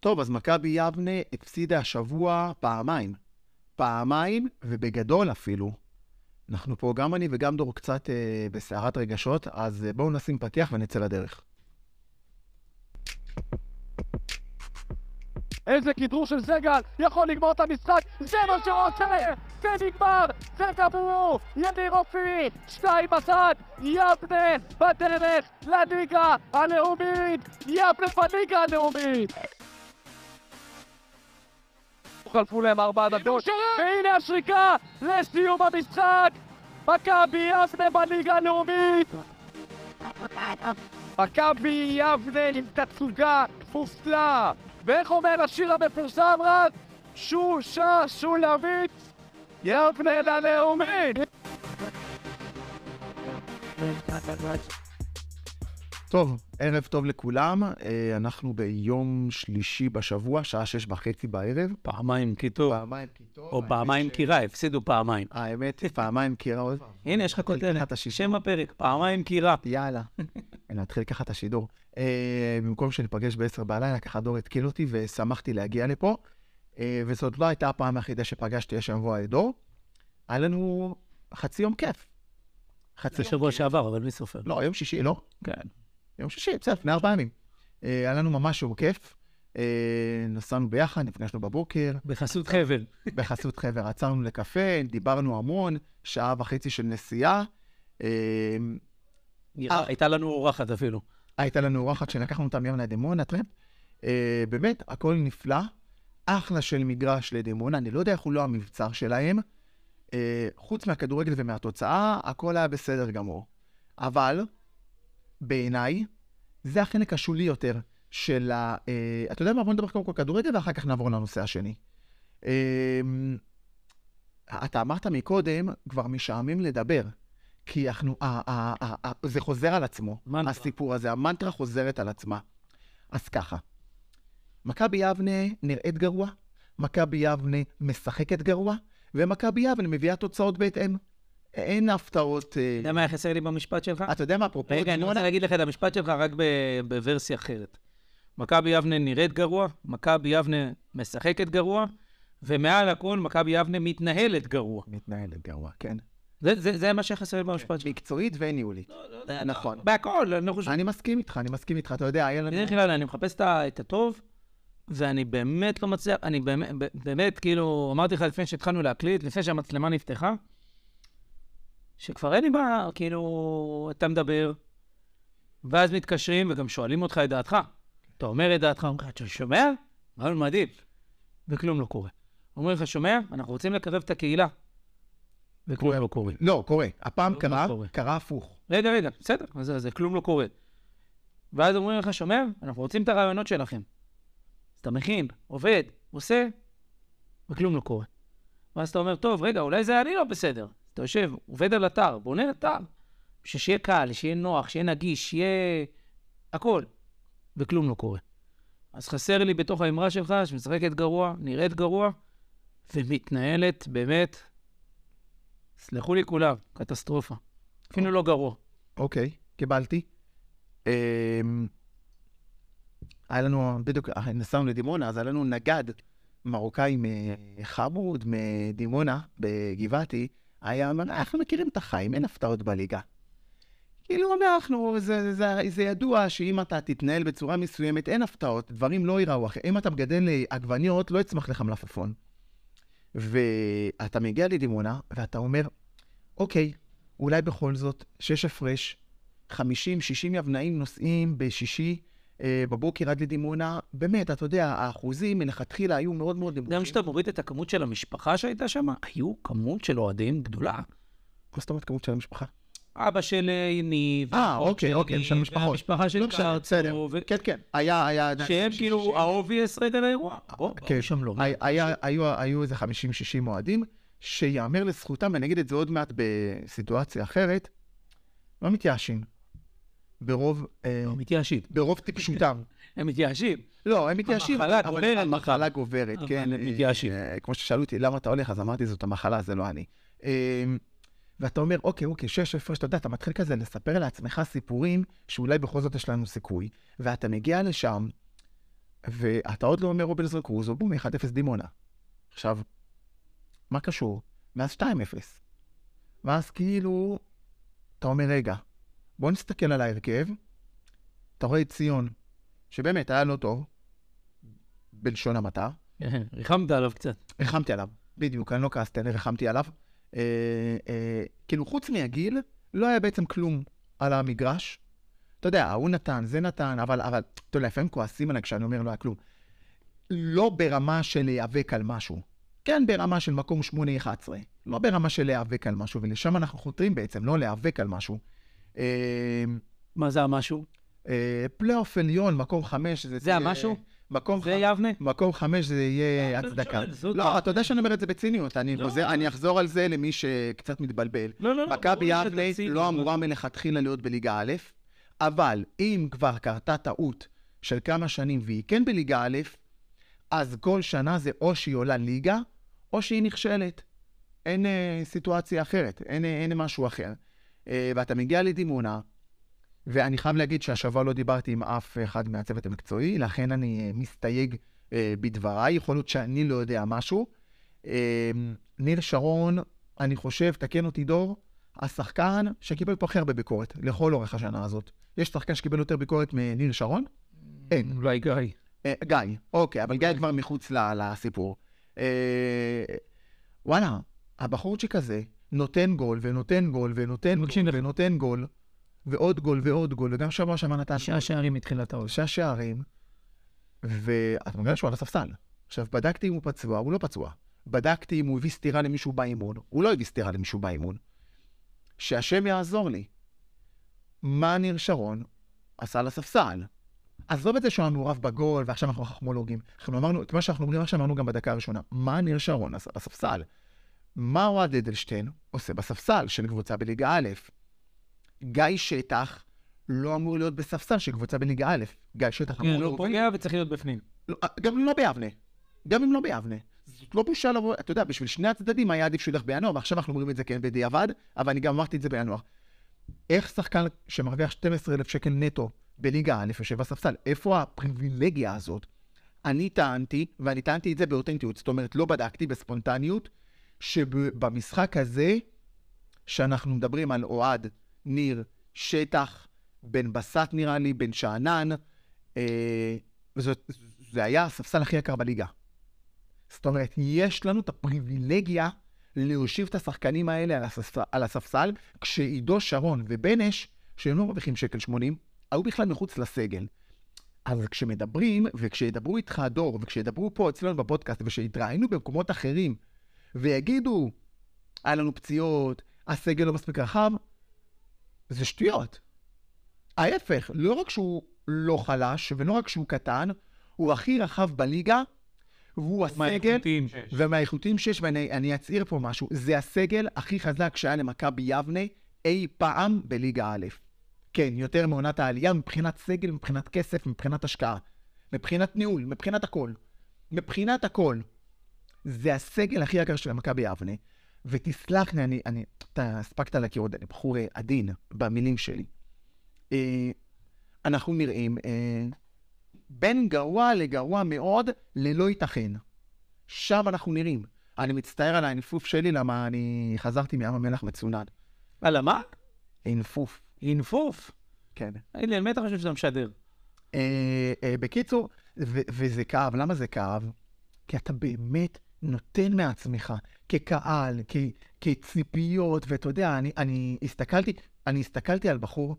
טוב, אז מכבי יבנה הפסידה השבוע פעמיים. פעמיים, ובגדול אפילו. אנחנו פה, גם אני וגם דור, קצת אה, בסערת רגשות, אז אה, בואו נשים פתיח ונצא לדרך. איזה כדרור של סגל, יכול לגמור את המשחק, זה מה שהוא רוצה! זה נגמר! זה גמור! יניר אופי! שתיים בצד! יבנה בדרך לליגה הלאומית! יבנה בליגה הלאומית! חלפו להם ארבע דקות, והנה השריקה לסיום המשחק! מכבי יבנה בליגה הלאומית! מכבי יבנה עם תצוגה מופלאה! ואיך אומר השיר המפורסם רק? שושה שולמית יבנה ללאומית! טוב, ערב טוב לכולם. אה, אנחנו ביום שלישי בשבוע, שעה שש וחצי בערב. פעמיים כי טוב, פעמיים כי טוב. או פעמיים כי רע, הפסידו פעמיים. האמת פעמיים כי רע. הנה, יש לך כותרת. שם הפרק, פעמיים כי רע. יאללה. נתחיל ככה את השידור. אה, במקום שניפגש ב-10 בלילה, ככה דור התקיל אותי ושמחתי להגיע לפה. אה, וזאת לא הייתה הפעם היחידה שפגשתי השבוע את דור. היה לנו חצי יום כיף. חצי יום שבוע כיף. שעבר, אבל מי סופר? לא, יום שישי, לא. כן. יום שישי, בסדר, לפני ארבעה ימים. אה, היה לנו ממש יום כיף. אה, נסענו ביחד, נפגשנו בבוקר, בחסות חבל. בחסות חבר, עצרנו לקפה, דיברנו המון, שעה וחצי של נסיעה. אה, הייתה לנו אורחת אפילו. הייתה לנו אורחת שלקחנו אותה מימנה לדימונה, טרמפ. באמת, הכל נפלא. אחלה של מגרש לדימונה, אני לא יודע איך הוא לא המבצר שלהם. חוץ מהכדורגל ומהתוצאה, הכל היה בסדר גמור. אבל, בעיניי, זה החלק השולי יותר של ה... אה, אתה יודע מה? בוא נדבר קודם כל כדורגל ואחר כך נעבור לנושא השני. אה, אתה אמרת מקודם, כבר משעמם לדבר. כי אנחנו, ה, ה, ה, ה, זה חוזר על עצמו, מנטרה. הסיפור הזה, המנטרה חוזרת על עצמה. אז ככה, מכבי יבנה נראית גרוע, מכבי יבנה משחקת גרוע, ומכבי יבנה מביאה תוצאות בהתאם. אין הפתעות. אה, אתה יודע מה היה חסר לי במשפט שלך? אתה יודע מה, אפרופו רגע, אני רוצה להגיד לך את המשפט שלך רק בוורסיה אחרת. מכבי יבנה נראית גרוע, מכבי יבנה משחקת גרוע, ומעל הכל מכבי יבנה מתנהלת גרוע. מתנהלת גרוע, כן. זה, זה, זה מה שחסר לי במשפט שלך. מקצועית וניהולית. נכון. בהכל, אני לא חושב. אני מסכים איתך, אני מסכים איתך. אתה יודע, היה לנו... בדרך כלל אני מחפש את הטוב, ואני באמת לא מצליח, אני באמת, כאילו, אמרתי לך לפני שהתחלנו להקליט, לפני שהמצלמה נפתחה, שכבר אין לי בעיה, כאילו, אתה מדבר, ואז מתקשרים וגם שואלים אותך את דעתך. אתה אומר את דעתך, אומרים לך, אתה שומע? רעיון מדהים. וכלום לא קורה. אומרים לך, שומע? אנחנו רוצים לקרב את הקהילה. וכלום לא קורה. לא, קורה. הפעם לא קרה. קרה הפוך. רגע, רגע, בסדר, אז זה כלום לא קורה. ואז אומרים לך, שומע, אנחנו רוצים את הרעיונות שלכם. אז אתה מכין, עובד, עושה, וכלום לא קורה. ואז אתה אומר, טוב, רגע, אולי זה אני לא בסדר. אתה יושב, עובד על אתר, בונה אתר, שיהיה קל, שיהיה נוח, שיהיה נגיש, שיהיה הכל, וכלום לא קורה. אז חסר לי בתוך האמרה שלך, שמשחקת גרוע, נראית גרוע, ומתנהלת באמת, סלחו לי כולם, קטסטרופה. אפילו לא גרוע. אוקיי, קיבלתי. אמ, היה לנו, בדיוק, אה, נסענו לדימונה, אז היה לנו נגד מרוקאי מחמוד, מדימונה, בגבעתי, היה אומר, אנחנו מכירים את החיים, אין הפתעות בליגה. כאילו, אנחנו, זה, זה, זה ידוע שאם אתה תתנהל בצורה מסוימת, אין הפתעות, דברים לא ייראו אחרי. אם אתה מגדל אה, עגבניות, לא יצמח לך מלפפון. ואתה מגיע לדימונה, ואתה אומר, אוקיי, אולי בכל זאת, שש הפרש, 50-60 יבנאים נוסעים בשישי בבוקר עד לדימונה, באמת, אתה יודע, האחוזים מלכתחילה היו מאוד מאוד נמוכים. גם כשאתה מוריד את הכמות של המשפחה שהייתה שם, היו כמות של אוהדים גדולה. מה זאת אומרת כמות של המשפחה? אבא של אה, יניב, אה, אוקיי, אוקיי, יניב, של משפחות. והמשפחה של לא. קרצו, כן, כן, היה, היה... שהם כאילו ה-obvious רגע לאירוע. כן. שם לא. היו איזה 50-60 אוהדים, שיאמר לזכותם, ואני אגיד את זה עוד מעט בסיטואציה אחרת, לא מתייאשים. ברוב, אה, הם מתייאשים. ברוב טיפשותם. הם מתייאשים. לא, הם מתייאשים. המחלה גוברת, המחלה גוברת, כן. הם מתייאשים. אה, כמו ששאלו אותי, למה אתה הולך? אז אמרתי, זאת המחלה, זה לא אני. אה, ואתה אומר, אוקיי, אוקיי, שש הפרש, אתה יודע, אתה מתחיל כזה לספר לעצמך סיפורים שאולי בכל זאת יש לנו סיכוי, ואתה מגיע לשם, ואתה עוד לא אומר רובינזון קרוזו, בום, 1-0 דימונה. עכשיו, מה קשור? מאז 2-0. ואז כאילו, אתה אומר, רגע, בוא נסתכל על ההרכב. אתה רואה את ציון, שבאמת היה לא טוב, בלשון המעטה. ריחמת עליו קצת. ריחמתי עליו, בדיוק, אני לא כעסתי, אני ריחמתי עליו. אה, אה, כאילו, חוץ מהגיל, לא היה בעצם כלום על המגרש. אתה יודע, ההוא נתן, זה נתן, אבל, אבל, אתה יודע, לפעמים כועסים עליי כשאני אומר לא היה כלום. לא ברמה של להיאבק על משהו. כן ברמה של מקום 8-11. לא ברמה של להיאבק על משהו, ולשם אנחנו חותרים בעצם, לא להיאבק על משהו. אה, מה זה המשהו? אה, פלייאוף עליון, מקום 5, זה... זה המשהו? מקום זה יבנה? מקום חמש זה יהיה לא, הצדקה. לא, ה- אתה יודע שאני אומר את זה בציניות, אני לא. חוזר- אני אחזור על זה למי שקצת מתבלבל. לא, לא, לא. מכבי יבנה לא אמורה מלכתחילה להיות בליגה א', אבל אם כבר קרתה טעות של כמה שנים והיא כן בליגה א', אז כל שנה זה או שהיא עולה ליגה, או שהיא נכשלת. אין אה, סיטואציה אחרת, אין, אה, אין משהו אחר. אה, ואתה מגיע לדימונה, ואני חייב להגיד שהשבוע לא דיברתי עם אף אחד מהצוות המקצועי, לכן אני אה, מסתייג אה, בדבריי, יכול להיות שאני לא יודע משהו. ניר שרון, אני חושב, תקן אותי דור, השחקן שקיבל פה הכי הרבה ביקורת לכל אורך השנה הזאת. יש שחקן שקיבל יותר ביקורת מניר שרון? אין. אולי גיא. אה, גיא, אוקיי, אבל גיא כבר מחוץ לסיפור. אה, וואלה, הבחורצ'יק הזה נותן גול ונותן גול ונותן גול. ונותן גול, ועוד גול ועוד גול, וגם שבוע שעבר נתן תשעה שערים מתחילת העוז. שלושה שערים, ואתה מגלה שהוא על הספסל. עכשיו, בדקתי אם הוא פצוע, הוא לא פצוע. בדקתי אם הוא הביא סטירה למישהו באימון, הוא לא הביא סטירה למישהו באימון. שהשם יעזור לי. מה ניר שרון עשה על הספסל? עזוב את זה שהוא היה מעורב בגול, ועכשיו אנחנו חכמולוגים. אנחנו אמרנו, את מה שאנחנו אומרים עכשיו אמרנו גם בדקה הראשונה. מה ניר שרון עשה בספסל? מה אוהד אדלשטיין עושה בספסל של קבוצה בליגה א'? גיא שטח לא אמור להיות בספסל של קבוצה בליגה א'. גיא שטח אמור כן, להוביל. פוגע וצריך להיות בפנים. לא, גם אם לא ביבנה. גם אם לא ביבנה. זאת לא בושה לבוא, אתה יודע, בשביל שני הצדדים היה עדיף שהוא ילך בינואר, ועכשיו אנחנו אומרים את זה כן בדיעבד, אבל אני גם אמרתי את זה בינואר. איך שחקן שמרוויח 12,000 שקל נטו בליגה א' יושב בספסל? איפה הפריבילגיה הזאת? אני טענתי, ואני טענתי את זה באותנטיות, זאת אומרת, לא בדקתי בספונטניות, שבמשחק הזה, שאנחנו מדברים על אוהד, ניר, שטח, בן בסט נראה לי, בן שאנן, אה, זאת, זה היה הספסל הכי יקר בליגה. זאת אומרת, יש לנו את הפריבילגיה להושיב את השחקנים האלה על הספסל, על הספסל כשעידו שרון ובנש, שהם לא מרוויחים שקל 80, היו בכלל מחוץ לסגל. אז כשמדברים, וכשידברו איתך דור, וכשידברו פה אצלנו בפודקאסט, ושיתראיינו במקומות אחרים, ויגידו, היה לנו פציעות, הסגל לא מספיק רחב, זה שטויות. ההפך, לא רק שהוא לא חלש, ולא רק שהוא קטן, הוא הכי רחב בליגה, והוא הסגל. ומהאיכותיים שיש, ואני אני אצהיר פה משהו, זה הסגל הכי חזק שהיה למכבי יבנה אי פעם בליגה א'. כן, יותר מעונת העלייה מבחינת סגל, מבחינת כסף, מבחינת השקעה, מבחינת ניהול, מבחינת הכל. מבחינת הכל. זה הסגל הכי יקר של מכבי יבנה. ותסלח לי, אני, אני, אתה הספקת להכיר עוד, אני בחור אה, עדין במילים שלי. אה, אנחנו נראים אה, בין גרוע לגרוע מאוד ללא ייתכן. שם אנחנו נראים. אני מצטער על האינפוף שלי, למה אני חזרתי מים המלח מצונן. הלאה, מה? אינפוף, אינפוף. כן. תגיד לי, על מי אתה חושב שאתה משדר? אה, אה, בקיצור, ו- וזה כאב. למה זה כאב? כי אתה באמת נותן מעצמך, כקהל, כ- כציפיות, ואתה יודע, אני, אני הסתכלתי, אני הסתכלתי על בחור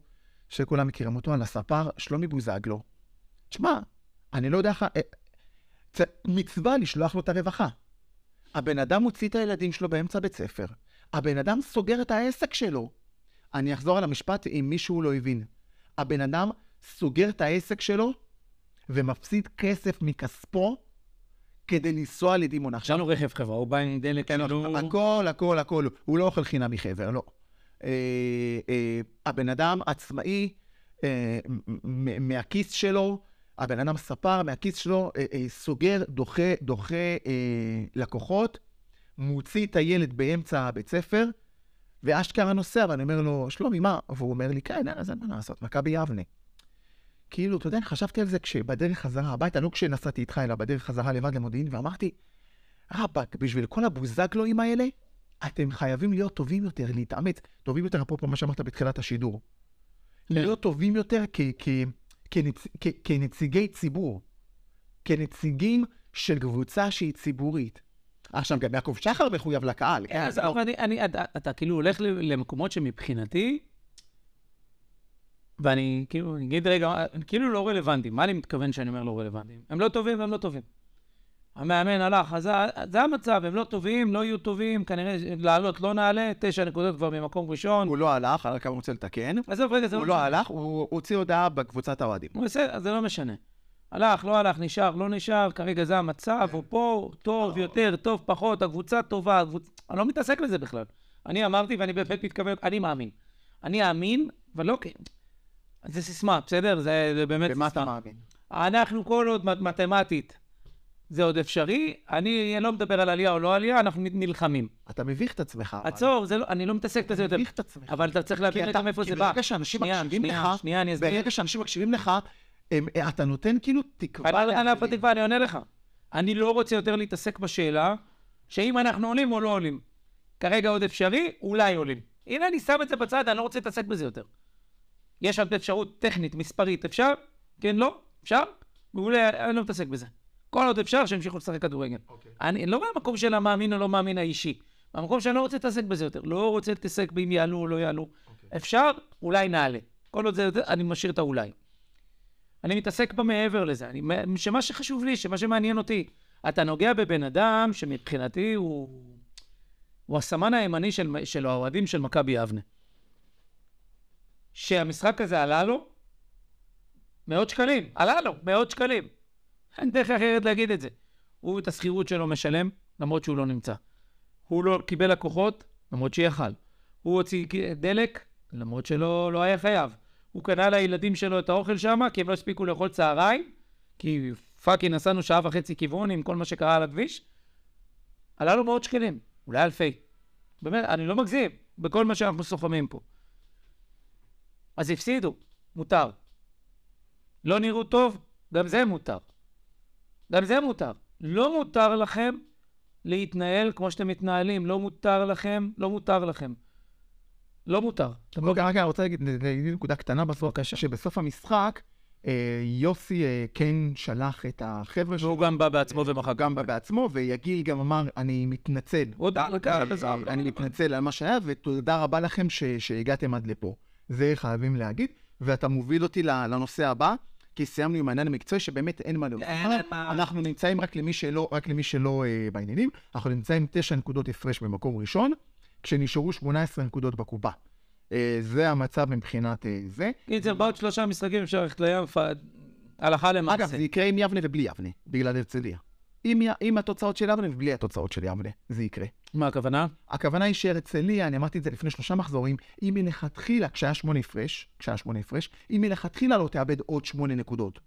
שכולם מכירים אותו, על הספר, שלומי בוזגלו. תשמע, אני לא יודע איך... אה, צ- מצווה לשלוח לו את הרווחה. הבן אדם מוציא את הילדים שלו באמצע בית ספר. הבן אדם סוגר את העסק שלו. אני אחזור על המשפט אם מישהו לא הבין. הבן אדם סוגר את העסק שלו ומפסיד כסף מכספו כדי לנסוע לדימונה. עכשיו לו רכב חברה, הוא בא עם דלק כן, כאילו... הכל, הכל, הכל. הוא לא אוכל חינם מחבר, לא. אה, אה, הבן אדם עצמאי, אה, מהכיס שלו, הבן אדם ספר מהכיס שלו, סוגר, דוחה, דוחה לקוחות, מוציא את הילד באמצע הבית ספר, ואשכרה נוסע, ואני אומר לו, שלומי, מה? והוא אומר לי, כן, אז אין מה לעשות, מכבי יבנה. כאילו, אתה יודע, חשבתי על זה כשבדרך חזרה הביתה, לא כשנסעתי איתך, אלא בדרך חזרה לבד למודיעין, ואמרתי, רבאק, בשביל כל הבוזגלואים האלה, אתם חייבים להיות טובים יותר, להתאמץ. טובים יותר, אפרופו מה שאמרת בתחילת השידור. להיות טובים יותר כנציגי ציבור. כנציגים של קבוצה שהיא ציבורית. עכשיו, גם יעקב שחר מחויב לקהל. כן, אז אבל אני, אני, אתה, כאילו הולך למקומות שמבחינתי, ואני כאילו, אני אגיד רגע, כאילו לא רלוונטיים. מה אני מתכוון שאני אומר לא רלוונטיים? הם לא טובים והם לא טובים. המאמן הלך, אז זה, המצב, הם לא טובים, לא יהיו טובים, כנראה לעלות לא נעלה, תשע נקודות כבר ממקום ראשון. הוא לא הלך, רק אני רוצה לתקן. עזוב, רגע, זה הוא לא לא הלך, הוא הוציא הודעה בקבוצת האוהדים. בסדר, זה לא משנה. הלך, לא הלך, נשאר, לא נשאר, כרגע זה המצב, הוא פה, טוב יותר, טוב פחות, הקבוצה טובה, הקבוצ... אני לא מתעסק בזה בכלל. אני אמרתי, ואני באמת מתכוון, אני מאמין. אני אאמין, ולא כ... זה סיסמה, בסדר? זה, זה באמת במה סיסמה. אתה מאמין? אנחנו כל עוד מת- מתמטית, זה עוד אפשרי, אני לא מדבר על עלייה או לא עלייה, אנחנו נלחמים. אתה מביך את עצמך. עצור, זה לא, אני לא מתעסק בזה יותר. מביך את עצמך. אבל אתה צריך להבין כי אתה- מאיפה כי זה בא. ברגע שאנשים מקשיבים לך, שנייה, אני אסביר. ברגע שאנשים מקשיבים לך, הם- אתה נותן כאילו תקווה אני לאחרים. התקווה, אני עונה לך. אני לא רוצה יותר להתעסק בשאלה שאם אנחנו עולים או לא עולים. כרגע עוד אפשרי, אולי עולים. הנה, אני שם את זה בצד, אני לא רוצה להתעסק בזה יותר. יש עוד אפשרות טכנית, מספרית, אפשר? כן, לא? אפשר? מעולה, אני לא מתעסק בזה. כל עוד אפשר, שימשיכו לשחק כדורגל. אוקיי. אני לא מהמקום של המאמין או לא מאמין האישי. מהמקום שאני לא רוצה להתעסק בזה יותר. לא רוצה להתעסק באם יעלו או לא יעלו. אוקיי. אפשר, אולי נעלה. כל עוד זה אני משאיר את האולי. אני מתעסק במעבר לזה. אני, שמה שחשוב לי, שמה שמעניין אותי, אתה נוגע בבן אדם שמבחינתי הוא, הוא הסמן הימני של, של האוהדים של מכבי יבנה. שהמשחק הזה עלה לו מאות שקלים, עלה לו מאות שקלים. אין דרך אחרת להגיד את זה. הוא את השכירות שלו משלם, למרות שהוא לא נמצא. הוא לא קיבל לקוחות, למרות שיכל. הוא הוציא דלק, למרות שלא לא היה חייב. הוא קנה לילדים שלו את האוכל שם, כי הם לא הספיקו לאכול צהריים, כי fucking נסענו שעה וחצי כיוון עם כל מה שקרה על הכביש. עלה לו מאות שקלים, אולי אלפי. באמת, אני לא מגזים, בכל מה שאנחנו סוחבים פה. אז הפסידו, מותר. לא נראו טוב, גם זה מותר. גם זה מותר. לא מותר לכם להתנהל כמו שאתם מתנהלים. לא מותר לכם, לא מותר לכם. לא מותר. לא... אוקיי, רק אני רוצה להגיד נקודה קטנה בסוף, שבסוף המשחק, אה, יוסי אה, כן שלח את החבר'ה שלו, והוא גם בא בעצמו ומחק. גם בא בעצמו, ויגיל גם אמר, אני מתנצל. אני מתנצל על מה שהיה, ותודה רבה לכם שהגעתם עד לפה. זה חייבים להגיד, ואתה מוביל אותי לנושא הבא, כי סיימנו עם העניין המקצועי, שבאמת אין מה להוסיף. אנחנו נמצאים רק למי שלא, רק למי שלא אה, בעניינים, אנחנו נמצאים תשע נקודות הפרש במקום ראשון, כשנשארו 18 נקודות בקופה. אה, זה המצב מבחינת אה, זה. קיצר, בעוד שלושה משחקים אפשר ללכת לים, הלכה למעשה. אגב, זה יקרה עם יבנה ובלי יבנה, בגלל הרצליה. עם, עם התוצאות של יבנה ובלי התוצאות של יבנה, זה יקרה. מה הכוונה? הכוונה היא שהרצליה, אני אמרתי את זה לפני שלושה מחזורים, אם מלכתחילה, כשהיה שמונה הפרש, כשהיה שמונה הפרש, אם מלכתחילה לא תאבד עוד שמונה נקודות.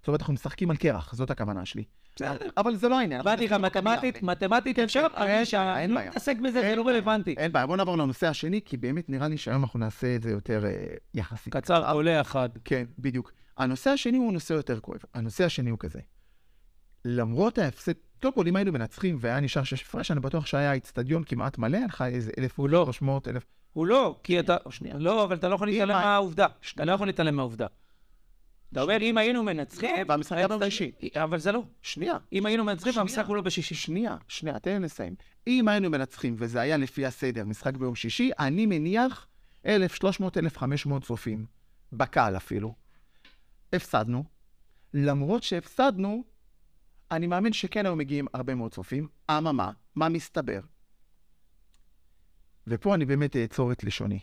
זאת אומרת, אנחנו משחקים על קרח, זאת הכוונה שלי. בסדר. אבל זה לא העניין. אמרתי לך, מתמטית. מתמטית אפשר, אין אבל בעיה, אין לא בזה, זה לא. רלוונטי. אין בעיה, בוא נעבור לנושא השני, כי באמת נראה לי שהיום אנחנו נעשה את זה יותר אה, יחסית. קצר, עולה אחד. כן, בדיוק. הנושא השני הוא נושא יותר כואב. הנושא השני הוא כזה. למרות ההפסד, קודם כל, אם היינו מנצחים והיה נשאר שש הפרש, אני בטוח שהיה איצטדיון כמעט מלא, היה לך איזה אלף הוא לא. שלוש מאות אלף. הוא לא, כי אתה... שנייה. לא, אבל אתה לא יכול להתעלם מהעובדה. אתה לא יכול להתעלם מהעובדה. אתה אומר, אם היינו מנצחים... והמשחק היה ביום שישי. אבל זה לא. שנייה, אם היינו מנצחים, שנייה. המשחק הוא לא בשישי. שנייה, שנייה, תן לי לסיים. אם היינו מנצחים וזה היה לפי הסדר, משחק ביום שישי, אני מניח 1,300-1,500 צופים. בקהל אפילו. הפסדנו. למרות שהפסדנו, אני מאמין שכן היו מגיעים הרבה מאוד צופים. אממה, מה מסתבר? ופה אני באמת אעצור את לשוני.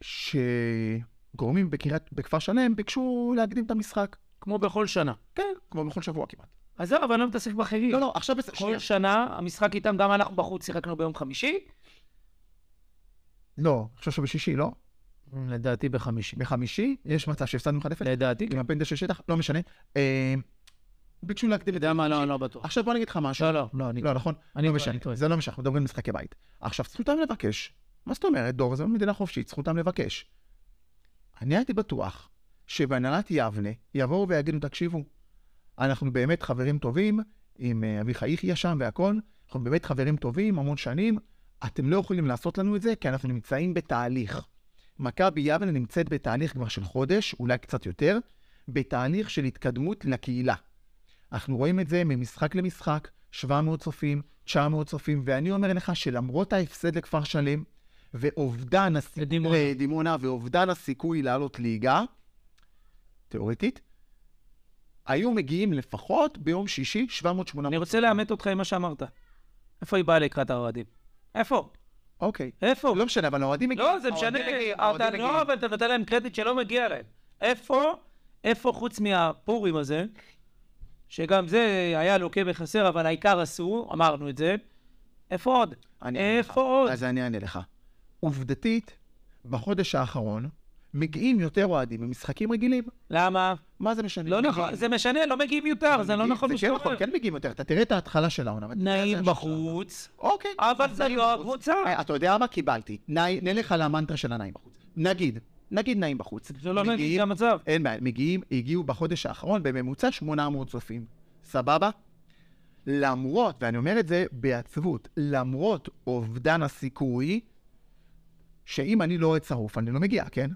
שגורמים בקריית, בכפר שלם ביקשו להקדים את המשחק. כמו בכל שנה. כן, כמו בכל שבוע כמעט. עזוב, אבל אני לא מתעסק באחרים. לא, לא, עכשיו... בסדר, שנייה. כל שנה, המשחק איתם, גם אנחנו בחוץ שיחקנו ביום חמישי. לא, אני חושב שבשישי, לא? לדעתי בחמישי. בחמישי, יש מצב שהפסדנו 1-0 לדעתי. עם הפנדל של שטח, לא משנה. ביקשו להקדים את אתה יודע מה? לא, לא בטוח. עכשיו בוא אני אגיד לך משהו. לא, לא, לא, אני... לא, נכון? אני לא טועה, משנה. זה לא משנה, אנחנו מדברים על משחקי בית. עכשיו, זכותם לבקש. מה זאת אומרת, דור, זו מדינה חופשית, זכותם לבקש. אני הייתי בטוח שבהנהלת יבנה יבואו ויגידו, תקשיבו, אנחנו באמת חברים טובים, עם אה, אביחי יחיא שם והכל, אנחנו באמת חברים טובים, המון שנים, אתם לא יכולים לעשות לנו את זה, כי אנחנו נמצאים בתהליך. מכבי יבנה נמצאת בתהליך כבר של חודש, אולי קצת יותר, בתהליך של התקדמות לקהילה. אנחנו רואים את זה ממשחק למשחק, 700 צופים, 900 צופים, ואני אומר לך שלמרות ההפסד לכפר שלם, ואובדן הס... לדימונה. לדימונה, ואובדן הסיכוי לעלות ליגה, תיאורטית, היו מגיעים לפחות ביום שישי 700-800. אני רוצה לאמת אותך עם מה שאמרת. איפה היא באה לקראת האוהדים? איפה? אוקיי. איפה? לא משנה, אבל האוהדים מגיעים. לא, זה משנה, אתה לא. אבל אתה נותן להם קרדיט שלא מגיע להם. איפה, איפה חוץ מהפורים הזה, שגם זה היה לוקה בחסר, אבל העיקר עשו, אמרנו את זה, איפה עוד? איפה עוד? אז אני אענה לך. עובדתית, בחודש האחרון, מגיעים יותר אוהדים ממשחקים רגילים. למה? מה זה משנה? לא. נכון, זה משנה, לא מגיעים יותר, זה לא נכון זה כן נכון. כן מגיעים יותר. אתה תראה את ההתחלה של העונה. נעים בחוץ, אוקיי. אבל זה לא. הקבוצה. אה, אתה יודע מה? קיבלתי. נלך על המנטרה של הנעים בחוץ. נגיד, נגיד נעים בחוץ. זה לא זה המצב. אין בעיה, מגיעים, הגיעו בחודש האחרון בממוצע 800 צופים. סבבה? למרות, ואני אומר את זה בעצבות, למרות אובדן הסיכוי, שאם אני לא אוהד שרוף, אני לא מגיע, כן?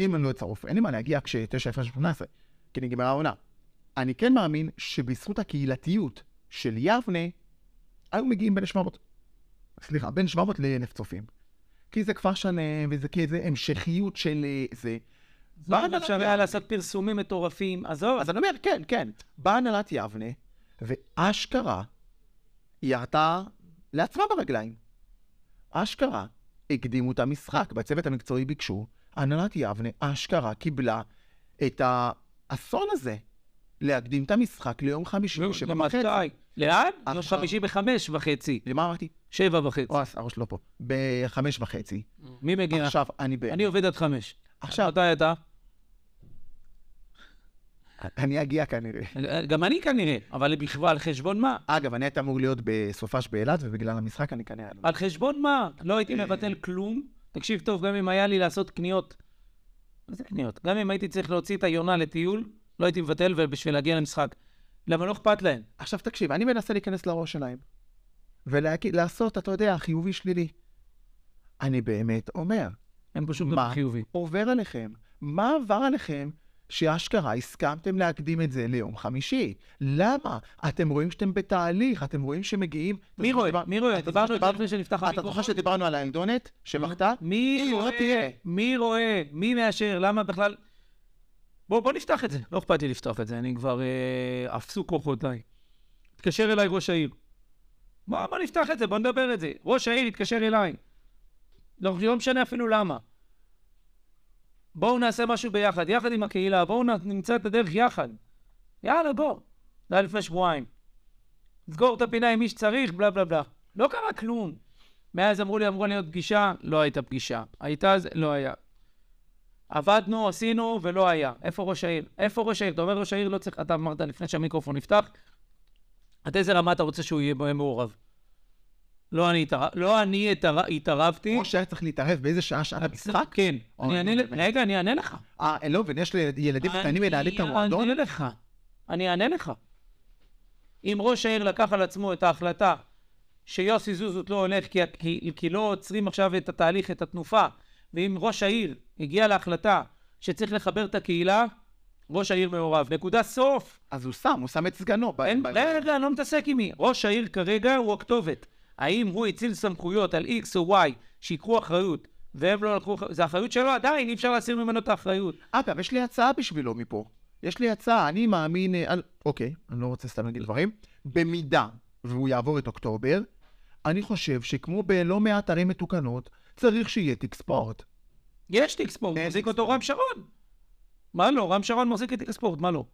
אם אני לא אוהד שרוף, אין לי מה להגיע כש-9 הפרש 18, כי נגמרה העונה. אני כן מאמין שבזכות הקהילתיות של יבנה, היו מגיעים בין 700, סליחה, בין 700 ל-1,000 צופים. כי זה כפר שלם, וזה כאיזה המשכיות של אה, זה. באה הנהלת אפשר היה יבנה. לעשות פרסומים מטורפים, עזוב. אז אני אומר, כן, כן. באה הנהלת יבנה, ואשכרה ירתה לעצמה ברגליים. אשכרה הקדימו את המשחק, בצוות המקצועי ביקשו, הנהלת יבנה אשכרה קיבלה את האסון הזה, להקדים את המשחק ליום חמישי בשבע וחצי. מתי? לאן? יום חמישי בחמש וחצי. למה אמרתי? שבע וחצי. או, הראש לא פה. בחמש וחצי. מי מגיע? עכשיו, אני ב... אני עובד עד חמש. עכשיו, מתי אתה? אני אגיע כנראה. גם אני כנראה, אבל בכלל, על חשבון מה? אגב, אני הייתי אמור להיות בסופש באילת, ובגלל המשחק אני כנראה... לא. על חשבון מה? לא הייתי אה. מבטל כלום. תקשיב טוב, גם אם היה לי לעשות קניות... מה זה קניות? גם אם הייתי צריך להוציא את היונה לטיול, לא הייתי מבטל ובשביל להגיע למשחק. למה לא אכפת להם? עכשיו תקשיב, אני מנסה להיכנס לראש שלהם. ולעשות, אתה יודע, חיובי שלילי. אני באמת אומר, אין פה שום מה? דבר חיובי. עובר עליכם, מה עבר עליכם שאשכרה הסכמתם להקדים את זה ליום חמישי? למה? אתם רואים שאתם בתהליך, אתם רואים שמגיעים... מי אתה רואה? מי רואה? אתה דיברנו על זה לפני שנפתח אתה המיקרופון. זוכר שדיברנו על הילדונת שבכתה? מי לא תהיה. רואה? מי רואה? מי מאשר? למה בכלל... בוא, בוא נפתח את זה. לא אכפת לי לפתוח את זה, אני כבר... אה, אפסו כוחותיי. התקשר אליי ראש העיר. בוא, בוא נפתח את זה, בוא נדבר את זה. ראש העיר התקשר אליי. לא, לא משנה אפילו למה. בואו נעשה משהו ביחד, יחד עם הקהילה, בואו נמצא את הדרך יחד. יאללה, בוא. זה היה לפני שבועיים. סגור את הפינה עם מי שצריך, בלה בלה בלה. לא קרה כלום. מאז אמרו לי, אמרו לי עוד פגישה, לא הייתה פגישה. הייתה, זה, לא היה. עבדנו, עשינו, ולא היה. איפה ראש העיר? איפה ראש העיר? אתה אומר ראש העיר לא צריך... אתה אמרת לפני שהמיקרופון נפתח, עד איזה רמה אתה רוצה שהוא יהיה מעורב? לא אני, התער... לא אני התער... התערבתי. או שהיה צריך להתערב באיזה שעה שעת המשחק? כן. אני אענה... רגע, אני אענה לך. אה, לא, ויש לי ילדים קטנים מנהלים את המועדון? אני אענה לך. אני אענה לך. אם ראש העיר לקח על עצמו את ההחלטה שיוסי זוזות לא הולך כי, כי, כי לא עוצרים עכשיו את התהליך, את התנופה, ואם ראש העיר הגיע להחלטה שצריך לחבר את הקהילה, ראש העיר מעורב. נקודה סוף. אז הוא שם, הוא שם את סגנו. ב- אין, ב- רגע, אני לא מתעסק עם מי. ראש העיר כרגע הוא הכתובת. האם הוא הציל סמכויות על X או Y שיקחו אחריות, והם לא לקחו, זה אחריות שלו עדיין, אי אפשר להסיר ממנו את האחריות. אגב, יש לי הצעה בשבילו מפה. יש לי הצעה, אני מאמין... אה, על... אוקיי, אני לא רוצה סתם להגיד דברים. במידה והוא יעבור את אוקטובר, אני חושב שכמו בלא מעט ערים מתוקנות, צריך שיהיה תיק ספורט. יש תיק ספורט, אין מחזיק אותו. רם שרון. מה לא? רם שרון מחזיק את תיק הספורט, מה לא?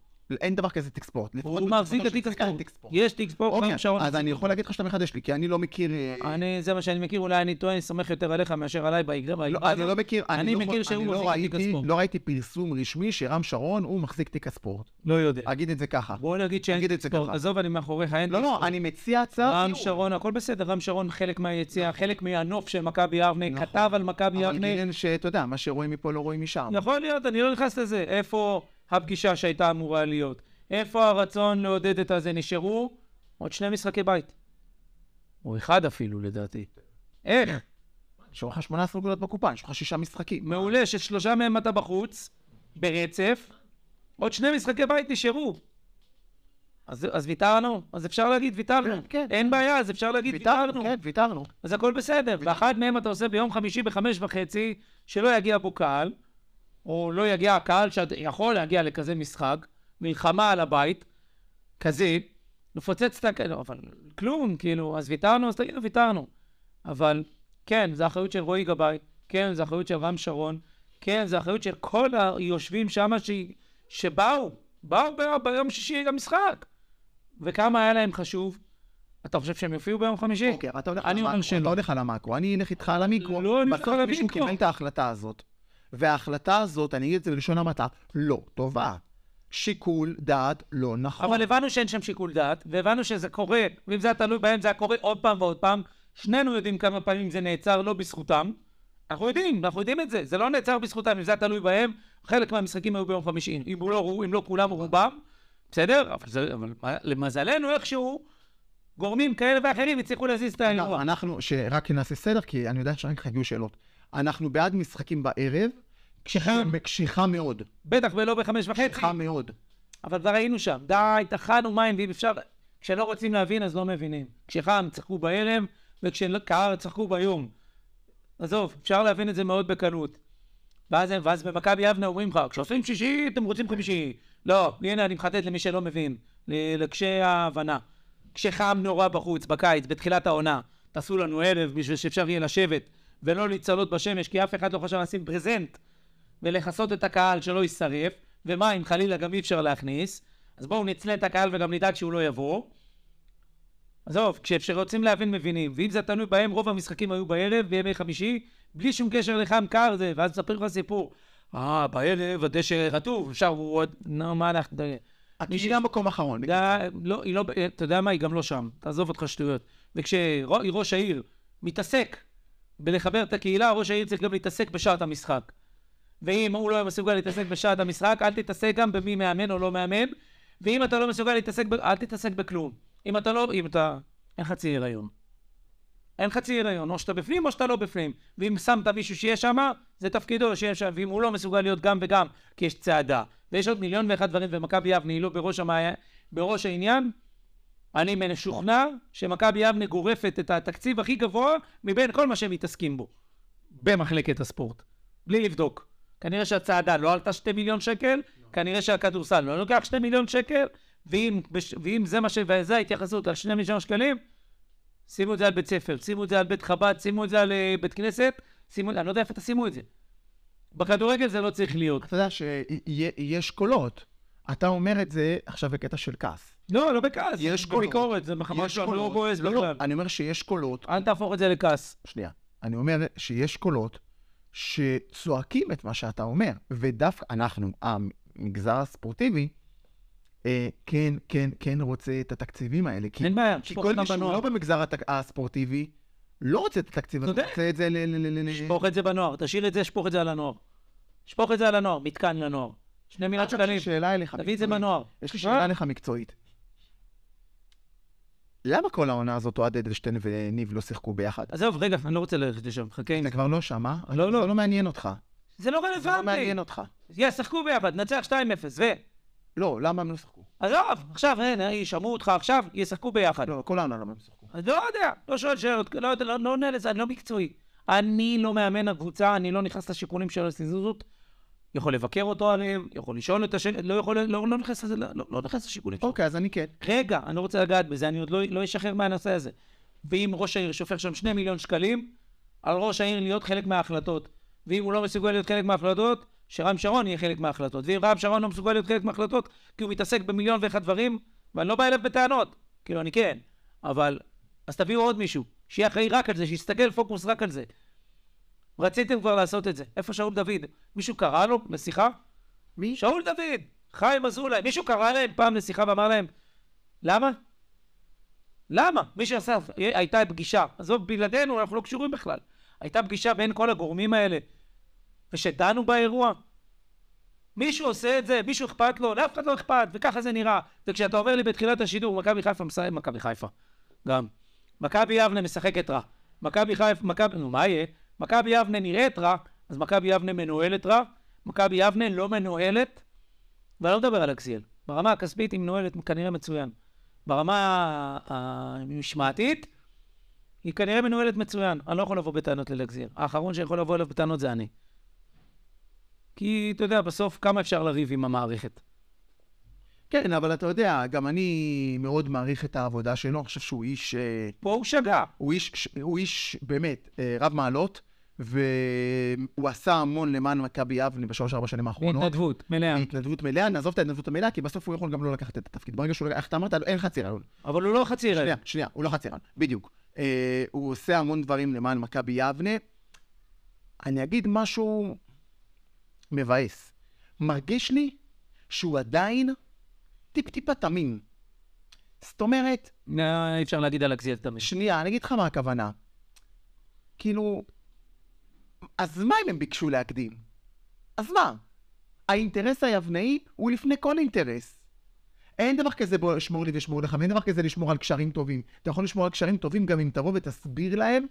אין דבר כזה. לפחות הוא בתקופה מחזיק את תיק הספורט. יש תיק ספורט, אוקיי, רם שרון. אז אני יכול להגיד לך שאתה מחדש לי, כי אני לא מכיר... אה, אני, זה מה שאני מכיר, אולי אני טועה, אני סומך יותר עליך מאשר עליי באגרה. לא, אני לא מכיר, אני לא- מכיר שהוא לא מחזיק תיק הספורט. לא ראיתי פרסום רשמי שרם שרון הוא מחזיק תיק הספורט. לא יודע. אגיד את זה ככה. בוא נגיד שאין נגיד תיק את זה ספורט. ככה. עזוב, אני מאחוריך, אין לא, תיק לא, ספורט. אני מציע הצעה. רם שרון, הכל בסדר, רם שרון חלק מהיציאה, חלק מהנוף של מכבי יבנה, נכון. כתב על מכבי אבל יבנה. גילינו שאתה יודע, מה שרואים מפה לא רואים משם. יכול להיות, אני לא נכנס לזה. איפה הפגישה שהייתה אמורה להיות? איפה הרצון לעודד את הזה? נשארו עוד שני משחקי בית. או אחד אפילו, לדעתי. איך? יש לך 18 נקודות בקופה, יש לך שישה משחקים. מעולה ששלושה מהם אתה בחוץ, ברצף, עוד שני משחקי בית נשארו. אז, אז ויתרנו, אז אפשר להגיד ויתרנו. כן, כן. אין בעיה, אז אפשר להגיד ויתרנו, ויתרנו. כן, ויתרנו. אז הכל בסדר. ואחד מהם אתה עושה ביום חמישי בחמש וחצי, שלא יגיע בו קהל, או לא יגיע הקהל שיכול להגיע לכזה משחק, מלחמה על הבית, כזה, לפוצץ את ה... לא, אבל כלום, כאילו, אז ויתרנו, אז תגידו ויתרנו. אבל כן, זו אחריות של רועי גבאי, כן, זו אחריות של רם שרון, כן, זו אחריות של כל היושבים שם ש... שבאו, באו ב... ביום שישי למשחק. וכמה היה להם חשוב? אתה חושב שהם יופיעו ביום חמישי? אוקיי, אתה הולך על המקרו. אתה הולך על המקרו, אני אלך איתך על המיקרו. לא, אני הולך בסוף על מישהו המיקרו. קיבל את ההחלטה הזאת, וההחלטה הזאת, אני אגיד את זה בלשון המעטה, לא טובה. שיקול דעת לא נכון. אבל הבנו שאין שם שיקול דעת, והבנו שזה קורה, ואם זה היה תלוי בהם, זה היה קורה עוד פעם ועוד פעם. שנינו יודעים כמה פעמים זה נעצר לא בזכותם. אנחנו יודעים, אנחנו יודעים את זה. זה לא נעצר בזכותם, אם זה היה תלוי בהם, חלק מהמשחקים היו ביום חמישי. אם, לא, אם לא כולם או רובם, בסדר? אבל, זה, אבל למזלנו איכשהו, גורמים כאלה ואחרים הצליחו להזיז את האירוע. אנחנו, שרק נעשה סדר, כי אני יודע שרק הגיעו שאלות. אנחנו בעד משחקים בערב, כשחם. קשיחה מאוד. בטח ולא בחמש וחצי. קשיחה מאוד. אבל כבר היינו שם. די, טחנו מים, ואם אפשר... כשלא רוצים להבין, אז לא מבינים. כשחם, צחקו בערב, וכשקר, צחקו ביום. עזוב, אפשר להבין את זה מאוד בקלות. ואז, ואז במכבי יבנה אומרים לך, כשעושים שישי, אתם רוצים חמישי. לא, הנה, אני מחדד למי שלא מבין, לקשי ההבנה. כשחם נורא בחוץ, בקיץ, בתחילת העונה, תעשו לנו ערב בשביל שאפשר יהיה לשבת ולא להצלות בשמש, כי אף אחד לא חשב לשים ברזנט ולכסות את הקהל שלא יישרף, ומים חלילה גם אי אפשר להכניס, אז בואו נצלה את הקהל וגם נדאג שהוא לא יבוא. עזוב, כשרוצים להבין מבינים, ואם זה תלוי בהם, רוב המשחקים היו בערב, בימי חמישי, בלי שום קשר לחם קר זה, ואז תספר לך סיפור. אה, בערב הדשא רטוב, אפשר, הוא עוד... נו, מה אנחנו... הקהילה מקום אחרון. לא, היא לא, אתה יודע מה, היא גם לא שם, תעזוב אותך שטויות. וכשראש העיר מתעסק בלחבר את הקהילה, ראש העיר צריך גם להתעסק בשעת המשחק. ואם הוא לא מסוגל להתעסק בשעת המשחק, אל תתעסק גם במי מאמן או לא מאמן, ואם אתה לא מסוגל להתעסק, ב... אל תתעסק בכלום. אם אתה לא, אם אתה, אין חצי הריון. אין חצי הריון, או שאתה בפנים או שאתה לא בפנים. ואם שמת מישהו שיהיה שם, זה תפקידו שיהיה שם, ואם הוא לא מסוגל להיות גם וגם, כי יש צעדה. ויש עוד מיליון ואחד דברים, ומכבי יבנה היא לא בראש, המעיין, בראש העניין, אני משוכנע שמכבי יבנה גורפת את התקציב הכי גבוה מבין כל מה שהם מתעסקים בו. במחלקת הספורט. בלי לבדוק. כנראה שהצעדה לא עלתה שתי מיליון שקל, כנראה שהכדורסל לא לוקח שתי מיליון שקל, ואם, בש- ואם זה מה ש... וזו ההתייחסות על שני מיליון שקלים, שימו את זה על בית ספר, שימו את זה על בית חב"ד, שימו את זה על אה, בית כנסת, שימו... אני לא יודע איפה תשימו את זה. בכדורגל זה לא צריך להיות. אתה יודע שיש קולות. אתה אומר את זה עכשיו בקטע של כעס. לא, לא בכעס. יש קולות. בביקורת, זה ממש יש לא. בועז לא, לא, בכלל. אני אומר שיש קולות. אל תהפוך את זה לכעס. שנייה. אני אומר שיש קולות שצועקים את מה שאתה אומר, ודווקא אנחנו, המגזר הספורטיבי, אה, כן, כן, כן רוצה את התקציבים האלה. כי, אין בעיה, כי כל מי שהוא. לא במגזר הת- הספורטיבי, לא רוצה את התקציב צודק. רוצה את זה ל... ל- ל- ל- שפוך את זה בנוער, תשאיר את זה, שפוך את זה על הנוער. שפוך את זה על הנוער, מתקן לנוער. שני מיליון שקלים, יש לי שאלה אליך. תביא את זה. בנוער. יש לי? שאלה אליך מקצועית. למה כל העונה הזאת אוהד אדלשטיין וניב לא שיחקו ביחד? עזוב, רגע, אני לא רוצה ללכת לשם, חכה עם אתה. כבר לא שם, אה? לא, לא. זה לא מעניין אותך. זה לא זה לא רלוונטי. מעניין אותך. יא, שחקו ביחד, נצח 2-0, ו... לא, למה הם לא שיחקו? עזוב, עכשיו, הנה, ישמעו אותך עכשיו, ישחקו ביחד. לא, כל העונה למה הם שיחקו. לא יודע, לא שואל שאלות, לא יודע, לא לא עונה לזה, אני לא מקצועי. אני לא מאמן הקבוצה, אני לא נכנס לשיקולים של הסיזוזות. יכול לבקר אותו עליהם, יכול לשאול את השאלה, לא יכול, לא, לא נכנס לזה, לא, לא נכנס לשיקולים שלו. אוקיי, אז אני כן. רגע, אני לא רוצה לגעת בזה, אני עוד לא, לא אשחרר מהנושא הזה. ואם ראש העיר שופך שם שני מיליון שקלים, על ראש העיר להיות חלק מההחלטות. ואם הוא לא מסוגל להיות חלק מההחלטות, שרם שרון יהיה חלק מההחלטות. ואם רם שרון לא מסוגל להיות חלק מההחלטות, כי הוא מתעסק במיליון ואחד דברים, ואני לא בא אליו בטענות. כאילו, אני כן. אבל, אז תביאו עוד מישהו, שיהיה אחראי רק על זה, שיסתכל פוקוס רק על זה. רציתם כבר לעשות את זה. איפה שאול דוד? מישהו קרא לו לשיחה? מי? שאול דוד, חיים אזולאי, מישהו קרא להם פעם לשיחה ואמר להם, למה? למה? מי שעשה, הייתה פגישה, עזוב, בלעדינו, אנחנו לא קשורים בכלל. הייתה פגישה בין כל הגורמים האלה, ושדנו באירוע. מישהו עושה את זה, מישהו אכפת לו, לאף אחד לא אכפת, וככה זה נראה. וכשאתה אומר לי בתחילת השידור, מכבי חיפה משחק, מכבי חיפה, גם. מכבי יבנה משחקת רע. מכבי חיפה, מכבי, נו, מה יהיה? מכבי יבנה נראית רע, אז מכבי יבנה מנוהלת רע, מכבי יבנה לא מנוהלת, ואני לא מדבר על אקסיאל. ברמה הכספית היא מנוהלת כנראה מצוין. ברמה המשמעתית, היא כנראה מנוהלת מצוין. אני לא יכול לבוא בטענות ללקזיאל. האחרון שיכול לבוא אליו בטענות זה אני. כי, אתה יודע, בסוף כמה אפשר לריב עם המערכת? כן, אבל אתה יודע, גם אני מאוד מעריך את העבודה שלו, אני חושב שהוא איש... אה, פה הוא שגה. הוא איש, הוא איש באמת אה, רב מעלות, והוא עשה המון למען מכבי יבנה בשלוש-ארבע שנים האחרונות. בהתנדבות, מלאה. בהתנדבות מלאה, נעזוב את ההתנדבות המלאה, כי בסוף הוא יכול גם לא לקחת את התפקיד. ברגע שהוא לקח, איך אתה אמרת, אין חצי רעיון. אבל הוא לא חצי רעיון. שנייה, שנייה, הוא לא חצי רעיון, בדיוק. אה, הוא עושה המון דברים למען מכבי יבנה. אני אגיד משהו מבאס. מרגיש לי שהוא עדיין טיפ-טיפה תמים. זאת אומרת, אי אפשר להגיד על אקזיאל תמיד. שנייה, אני אגיד לך מה הכוונה. כאילו, אז מה אם הם ביקשו להקדים? אז מה? האינטרס היבנאי הוא לפני כל אינטרס. אין דבר כזה בוא שמור לי ושמור לך, ואין דבר כזה לשמור על קשרים טובים. אתה יכול לשמור על קשרים טובים גם אם תבוא ותסביר להם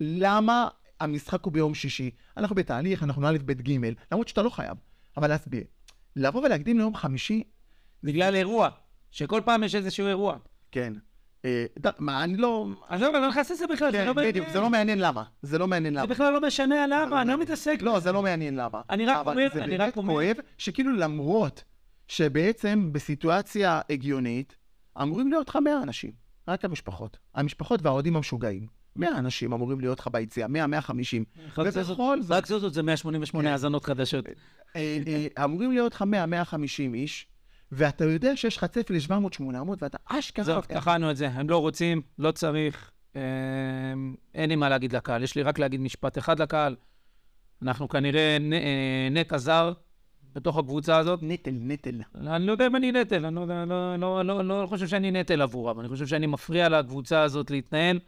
למה המשחק הוא ביום שישי. אנחנו בתהליך, אנחנו א', ב', ג', למרות שאתה לא חייב, אבל להסביר. לבוא ולהקדים ליום חמישי, בגלל אירוע. שכל פעם יש איזשהו אירוע. כן. אה, מה, אני לא... עזוב, אני לא נכנס לזה בכלל. זה כן, לא בדיוק, מעניין. זה לא מעניין למה. זה לא מעניין זה למה. בכלל לא משנה למה, אני לא מתעסק. לא, זה לא מעניין למה. אני רק אבל אומר- זה אני באמת רק אומר- כואב שכאילו למרות שבעצם בסיטואציה הגיונית אמורים להיות לך 100 אנשים, רק המשפחות. המשפחות והאוהדים המשוגעים. 100 אנשים אמורים להיות לך ביציאה, 100, 150. רק זה ובכל זאת- זאת, רק זאת זה 188 כן. האזנות חדשות. אה, אה, אמורים להיות לך 100, 150 איש, ואתה יודע שיש לך צפי ל-700, 800, ואתה אשכרה... עזוב, טחנו את זה, הם לא רוצים, לא צריך, אה, אין לי מה להגיד לקהל, יש לי רק להגיד משפט אחד לקהל. אנחנו כנראה נ- אה, נטע זר בתוך הקבוצה הזאת. נטל, נטל. אני לא יודע אם אני נטל, אני לא, לא, לא, לא, לא חושב שאני נטל עבורם, אני חושב שאני מפריע לקבוצה הזאת להתנהל.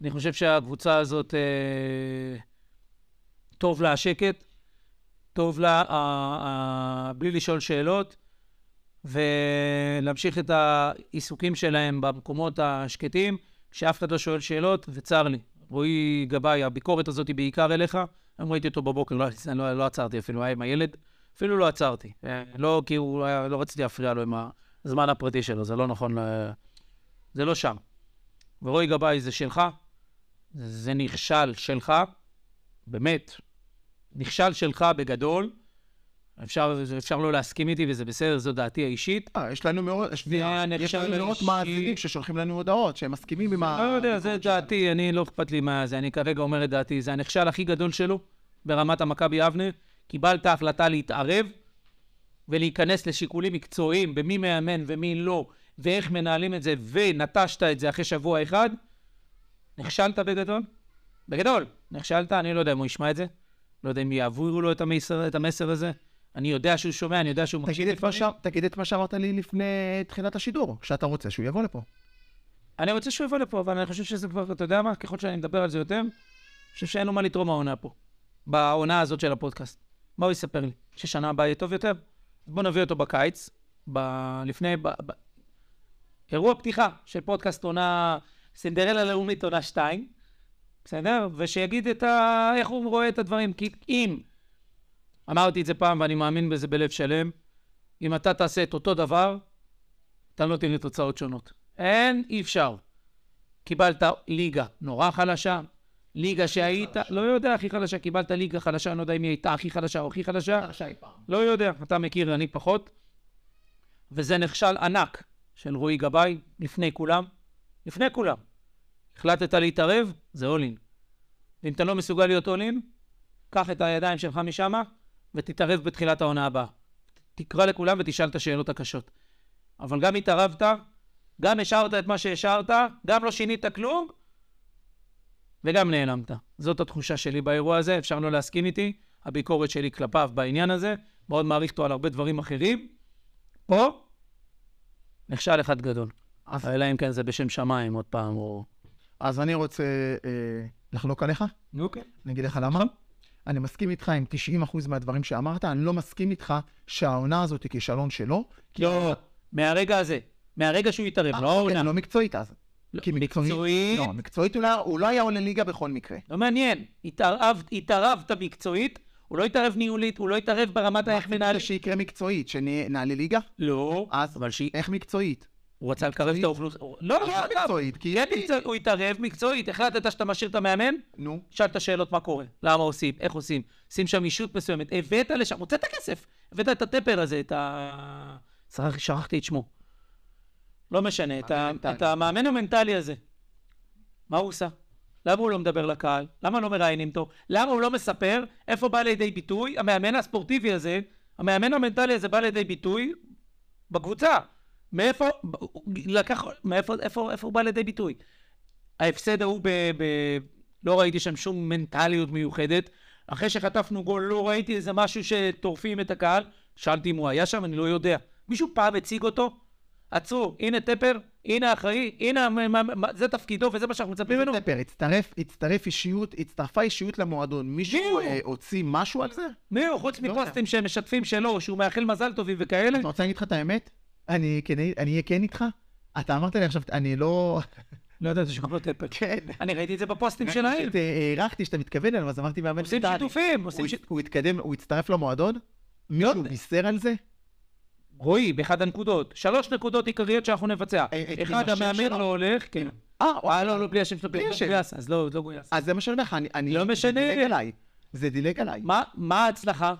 אני חושב שהקבוצה הזאת, אה, טוב לה השקט, טוב לה אה, אה, בלי לשאול שאלות, ולהמשיך את העיסוקים שלהם במקומות השקטים, שאף אחד לא שואל שאלות, וצר לי. רועי גבאי, הביקורת הזאת היא בעיקר אליך. היום ראיתי אותו בבוקר, לא, לא, לא עצרתי אפילו, היה עם הילד. אפילו לא עצרתי. אה, לא כי הוא היה, לא רציתי להפריע לו עם הזמן הפרטי שלו, זה לא נכון. זה לא שם. ורועי גבאי זה שלך, זה נכשל שלך, באמת, נכשל שלך בגדול. אפשר, אפשר לא להסכים איתי וזה בסדר, זו דעתי האישית. אה, יש לנו מאות, שנייה, יש לנו מאות אישי. מאזינים ששולחים לנו הודעות, שהם מסכימים עם ה... לא יודע, זה דעתי, אני לא אכפת לי מה זה, אני כרגע אומר את דעתי. זה הנכשל הכי גדול שלו ברמת המכבי יבנה. קיבלת החלטה להתערב ולהיכנס לשיקולים מקצועיים במי מאמן ומי לא, ואיך מנהלים את זה, ונטשת את זה אחרי שבוע אחד, נכשלת בגדול. בגדול, נכשלת, אני לא יודע אם הוא ישמע את זה. לא יודע אם יעבירו לו את המסר, את המסר הזה. אני יודע שהוא שומע, אני יודע שהוא את, מה ש... תגיד את מה שאמרת לי לפני תחילת השידור, שאתה רוצה שהוא יבוא לפה. אני רוצה שהוא יבוא לפה, אבל אני חושב שזה כבר, אתה יודע מה, ככל שאני מדבר על זה יותר, אני חושב שאין לו מה לתרום העונה פה. בעונה הזאת של הפודקאסט. מה הוא יספר לי? ששנה הבאה יהיה טוב יותר? בוא נביא אותו בקיץ, ב... לפני... ב... ב... אירוע פתיחה של פודקאסט עונה, סינדרלה לאומית עונה 2, בסדר? ושיגיד את ה... איך הוא רואה את הדברים. כי אם, אמרתי את זה פעם ואני מאמין בזה בלב שלם, אם אתה תעשה את אותו דבר, אתה לא תראה תוצאות שונות. אין, אי אפשר. קיבלת ליגה נורא חלשה, ליגה שהיית, לא יודע הכי חלשה, קיבלת ליגה חלשה, אני לא יודע אם היא הייתה הכי חלשה או הכי חלשה, לא יודע, אתה מכיר, אני פחות. וזה נכשל ענק של רועי גבאי, לפני כולם, לפני כולם. החלטת להתערב, זה אולין. ואם אתה לא מסוגל להיות אולין, קח את הידיים שלך משם, ותתערב בתחילת העונה הבאה. תקרא לכולם ותשאל את השאלות הקשות. אבל גם התערבת, גם השארת את מה שהשארת, גם לא שינית כלום, וגם נעלמת. זאת התחושה שלי באירוע הזה, אפשר לא להסכים איתי, הביקורת שלי כלפיו בעניין הזה, מאוד מעריך אותו על הרבה דברים אחרים. פה, נכשל אחד גדול. אז, אלא אם כן זה בשם שמיים עוד פעם, או... אז אני רוצה אה, לחלוק עליך, אוקיי. אני אגיד לך למה. אני מסכים איתך עם 90% מהדברים שאמרת, אני לא מסכים איתך שהעונה הזאת היא כישלון שלו. לא, מהרגע הזה, מהרגע שהוא התערב, אה, לא העונה. לא מקצועית אז. לא, כי מקצועית... לא, מקצועית הוא לא- הוא לא היה עולה ליגה בכל מקרה. לא מעניין, התערב, התערבת מקצועית, הוא לא התערב ניהולית, הוא לא התערב ברמת איך מנהל... מה שיקרה מקצועית, שנעלה ליגה? לא, אז אבל שהיא... איך מקצועית? הוא רצה לקרב את האוכלוסייה... לא, לא, איך אגב, מקצועית? כי כן מקצועית, הוא התערב מקצועית, החלטת שאתה משאיר את המאמן? נו, שאלת שאלות מה קורה, למה עושים, איך עושים, שים שם אישות מסוימת, הבאת לשם, הוצאת כסף, הבאת את הטפר הזה, את ה... שכח- שכחתי את שמו. לא משנה. את המאמן המנטלי הזה. מה הוא עושה? למה הוא לא מדבר לקהל? למה לא מראיינים אותו? למה הוא לא מספר איפה בא לידי ביטוי המאמן הספורטיבי הזה, המאמן המנטלי הזה בא לידי ביטוי בקבוצה. מאיפה, לקח, מאיפה, איפה, איפה הוא בא לידי ביטוי? ההפסד ההוא ב... ב... לא ראיתי שם שום מנטליות מיוחדת. אחרי שחטפנו גול לא ראיתי איזה משהו שטורפים את הקהל. שאלתי אם הוא היה שם, אני לא יודע. מישהו פעם הציג אותו? עצרו, הנה טפר, הנה האחראי, הנה, המ- מ- מ- זה תפקידו וזה מה שאנחנו מצפים ממנו. טפר, הצטרף, הצטרף אישיות, הצטרפה אישיות למועדון. מי מישהו? אה, הוציא משהו על זה? מי הוא? חוץ לא מפוסטים שהם משתפים שלו, שהוא מאחל מזל טובים וכאלה? אתה רוצה להגיד לך את האמת? אני כן- אני אהיה כן איתך? אתה אמרת לי עכשיו, אני לא... לא ידעתי שקוראים לו טפר. כן. אני ראיתי את זה בפוסטים שלהם. הערכתי שאתה מתכוון אליו, אז אמרתי מאמן עושים. שיתופים, עושים שיתופים. הוא התקדם, הוא הצטרף למועדון? מישהו בישר על זה? רועי, באחד הנקודות. שלוש נקודות עיקריות שאנחנו נבצע. אה, אה, אחד, המאמן? לא הולך, כן. אה, אה, לא, לא, בלי השם שלו, בלי השם. אז לא, לא גויס. אז זה מה שאני אומר לך, אני... לא משנה. זה דילג עליי. זה דילג עליי. מה ההצלחה?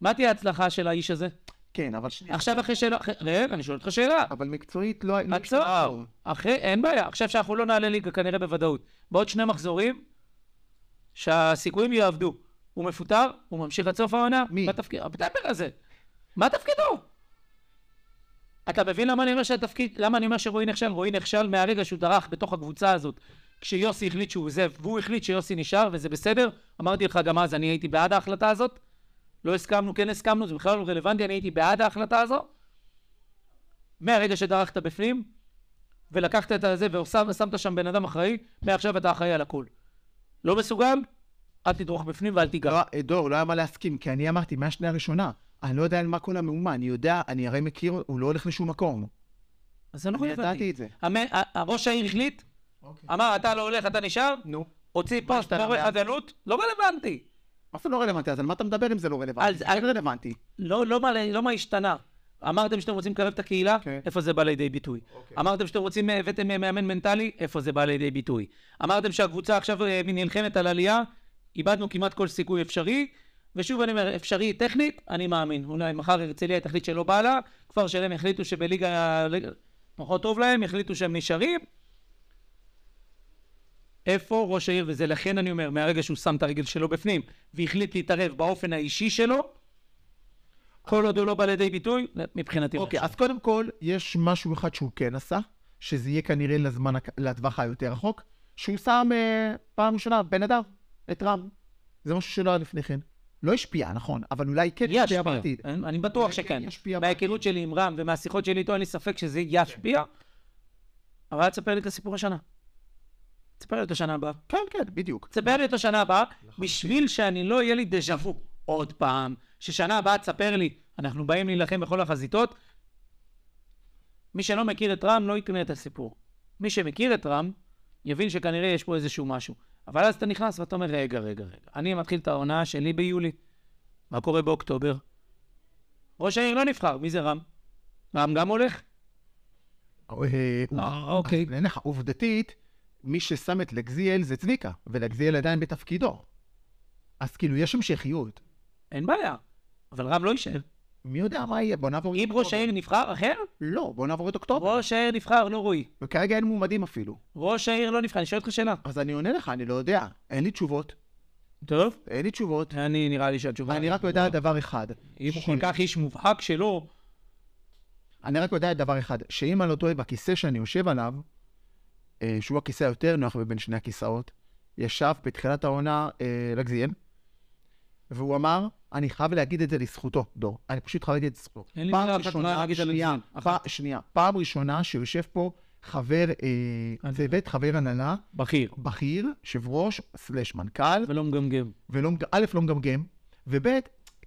מה תהיה ההצלחה של האיש הזה? כן, אבל שנייה. עכשיו אחרי שאלה, רגע, אני שואל אותך שאלה. אבל מקצועית לא... לא עצור. השתנה. אחרי, אין בעיה. עכשיו שאנחנו לא נעלה ליגה כנראה בוודאות. בעוד שני מחזורים, שהסיכויים יעבדו. הוא מפוטר, הוא ממשיך עד סוף העונה. מי? מה תפקיד? הטמבל הזה. מה תפקידו? אתה מבין למה אני אומר שהתפקיד, למה אני אומר שרועי נכשל? רועי נכשל מהרגע שהוא דרך בתוך הקבוצה הזאת. כשיוסי החליט שהוא עוזב, והוא החליט שיוסי נשאר, וזה בסדר. אמרתי לך גם אז, אני הייתי בעד ההחלטה הזאת. לא הסכמנו, כן הסכמנו, זה בכלל לא רלוונטי, אני הייתי בעד ההחלטה הזו. מהרגע שדרכת בפנים, ולקחת את הזה ושמת שם בן אדם אחראי, מעכשיו אתה אחראי על הכול. לא מסוגל? אל תדרוך בפנים ואל תיגע. לא, דור, לא היה מה להסכים, כי אני אמרתי מהשנייה הראשונה, אני לא יודע על מה כל המהומה, אני יודע, אני הרי מכיר, הוא לא הולך לשום מקום. אז זה לא אני ידעתי רלוונטי. את זה. הראש העיר החליט, אמר אתה לא הולך, אתה נשאר, נו. הוציא פוסט מאז? חדלות, לא רלוונטי. מה זה לא רלוונטי? אז על מה אתה מדבר אם זה לא רלוונטי? זה כן רלוונטי. לא, לא, מה, לא מה השתנה. אמרתם שאתם רוצים לקרב את הקהילה, כן. איפה זה בא לידי ביטוי? אוקיי. אמרתם שאתם רוצים, הבאתם אה, מאמן מנטלי, איפה זה בא לידי ביטוי? אמרתם שהקבוצה עכשיו אה, נלחמת על עלייה, איבדנו כמעט כל סיכוי אפשרי, ושוב אני אומר, אפשרי טכנית, אני מאמין. אולי מחר הרצליה תחליט שלא בא לה, כפר שלם יחליטו שבליגה ליגה- פחות טוב להם, יחליטו שהם נשארים. איפה ראש העיר, וזה לכן אני אומר, מהרגע שהוא שם את הרגל שלו בפנים, והחליט להתערב באופן האישי שלו, כל עוד הוא לא בא לידי ביטוי, מבחינתי. אוקיי, אז קודם כל, יש משהו אחד שהוא כן עשה, שזה יהיה כנראה לזמן, לטווח היותר רחוק, שהוא שם אה, פעם ראשונה בן אדם, את רם. זה משהו שלא היה לפני כן. לא השפיע, נכון, אבל אולי כן ישפיע. בעתיד. אני אני בטוח כן שכן. ישפיע מההיכרות שלי עם רם ומהשיחות שלי איתו, אין לי ספק שזה ישפיע. אבל אל תספר לי את הסיפור השנה. תספר לי אותו שנה הבאה. כן, כן, בדיוק. תספר לי אותו שנה הבאה, בשביל שאני לא יהיה לי דז'ה וו עוד פעם, ששנה הבאה תספר לי, אנחנו באים להילחם בכל החזיתות. מי שלא מכיר את רם לא יקנה את הסיפור. מי שמכיר את רם, יבין שכנראה יש פה איזשהו משהו. אבל אז אתה נכנס ואתה אומר, רגע, רגע, רגע. אני מתחיל את העונה שלי ביולי. מה קורה באוקטובר? ראש העיר לא נבחר, מי זה רם? רם גם הולך? אה, אה, אוקיי. עובדתית, מי ששם את לגזיאל זה צביקה, ולגזיאל עדיין בתפקידו. אז כאילו, יש המשכיות. אין בעיה. אבל רם לא יישאר. מי יודע מה יהיה? בוא נעבור את אם ראש העיר נבחר, אחר? לא, בוא נעבור את אוקטובר. ראש העיר נבחר, לא רועי. וכרגע אין מועמדים אפילו. ראש העיר לא נבחר, אני שואל אותך שאלה. אז אני עונה לך, אני לא יודע. אין לי תשובות. טוב, אין לי תשובות. אני נראה לי שהתשובה... אני רק יודע דבר אחד. אם הוא כל כך איש מובהק שלו, אני רק יודע דבר אחד, שאם אני לא טועה, בכיסא שאני יושב עליו, שהוא הכיסא היותר נוח מבין שני הכיסאות, ישב בתחילת העונה אה, לגזיאל, והוא אמר, אני חייב להגיד את זה לזכותו, דור. אני פשוט חייב להגיד את זה לזכותו. אין לי מילה אחת רעה להגיד על שנייה, לגזיאל. שנייה, פעם ראשונה שיושב פה חבר אה, צוות, חבר הנהלה, בכיר, בכיר, יושב ראש, סלש מנכ"ל, ולא מגמגם. ולא, א', לא מגמגם, וב',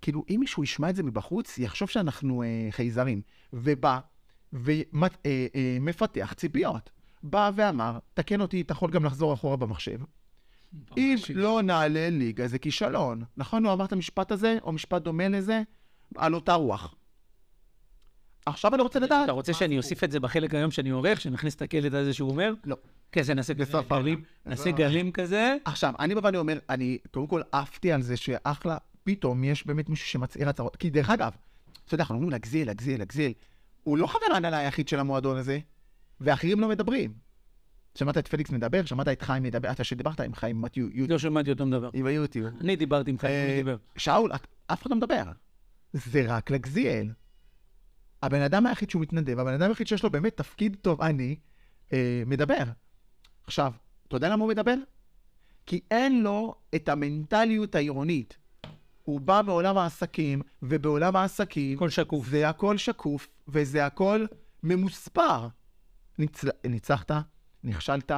כאילו, אם מישהו ישמע את זה מבחוץ, יחשוב שאנחנו אה, חייזרים. ובא ומפתח ציפיות. בא ואמר, תקן אותי, אתה יכול גם לחזור אחורה במחשב. אם לא נעלה ליגה, זה כישלון. נכון, הוא אמר את המשפט הזה, או משפט דומה לזה, על אותה רוח. עכשיו אני רוצה לדעת. אתה רוצה שאני אוסיף את זה בחלק היום שאני עורך, שנכניס את הקלט הזה שהוא אומר? לא. כן, זה נעשה כזה בסוף גלים, נעשה גלים כזה. עכשיו, אני בא ואני אומר, אני קודם כל עפתי על זה שאחלה, פתאום יש באמת מישהו שמצהיר הצהרות. כי דרך אגב, אתה יודע, אנחנו אומרים להגזיל, להגזיל, להגזיל. הוא לא חבר ההנהלה היחיד של המועדון הזה, ואחרים לא מדברים. שמעת את פליקס מדבר, שמעת את חיים מדבר, אתה שדיברת עם חיים, מתיו, יוטיוב, לא שמעתי אותו מדבר. עם היוטיוב. אני דיברתי עם חיים, אה, הוא דיבר. שאול, אף אחד לא מדבר. זה רק לגזיאל. הבן אדם היחיד שהוא מתנדב, הבן אדם היחיד שיש לו באמת תפקיד טוב, אני, אה, מדבר. עכשיו, אתה יודע למה הוא מדבר? כי אין לו את המנטליות העירונית. הוא בא מעולם העסקים, ובעולם העסקים הכל שקוף. זה הכל שקוף, וזה הכל ממוספר. ניצ... ניצחת, נכשלת.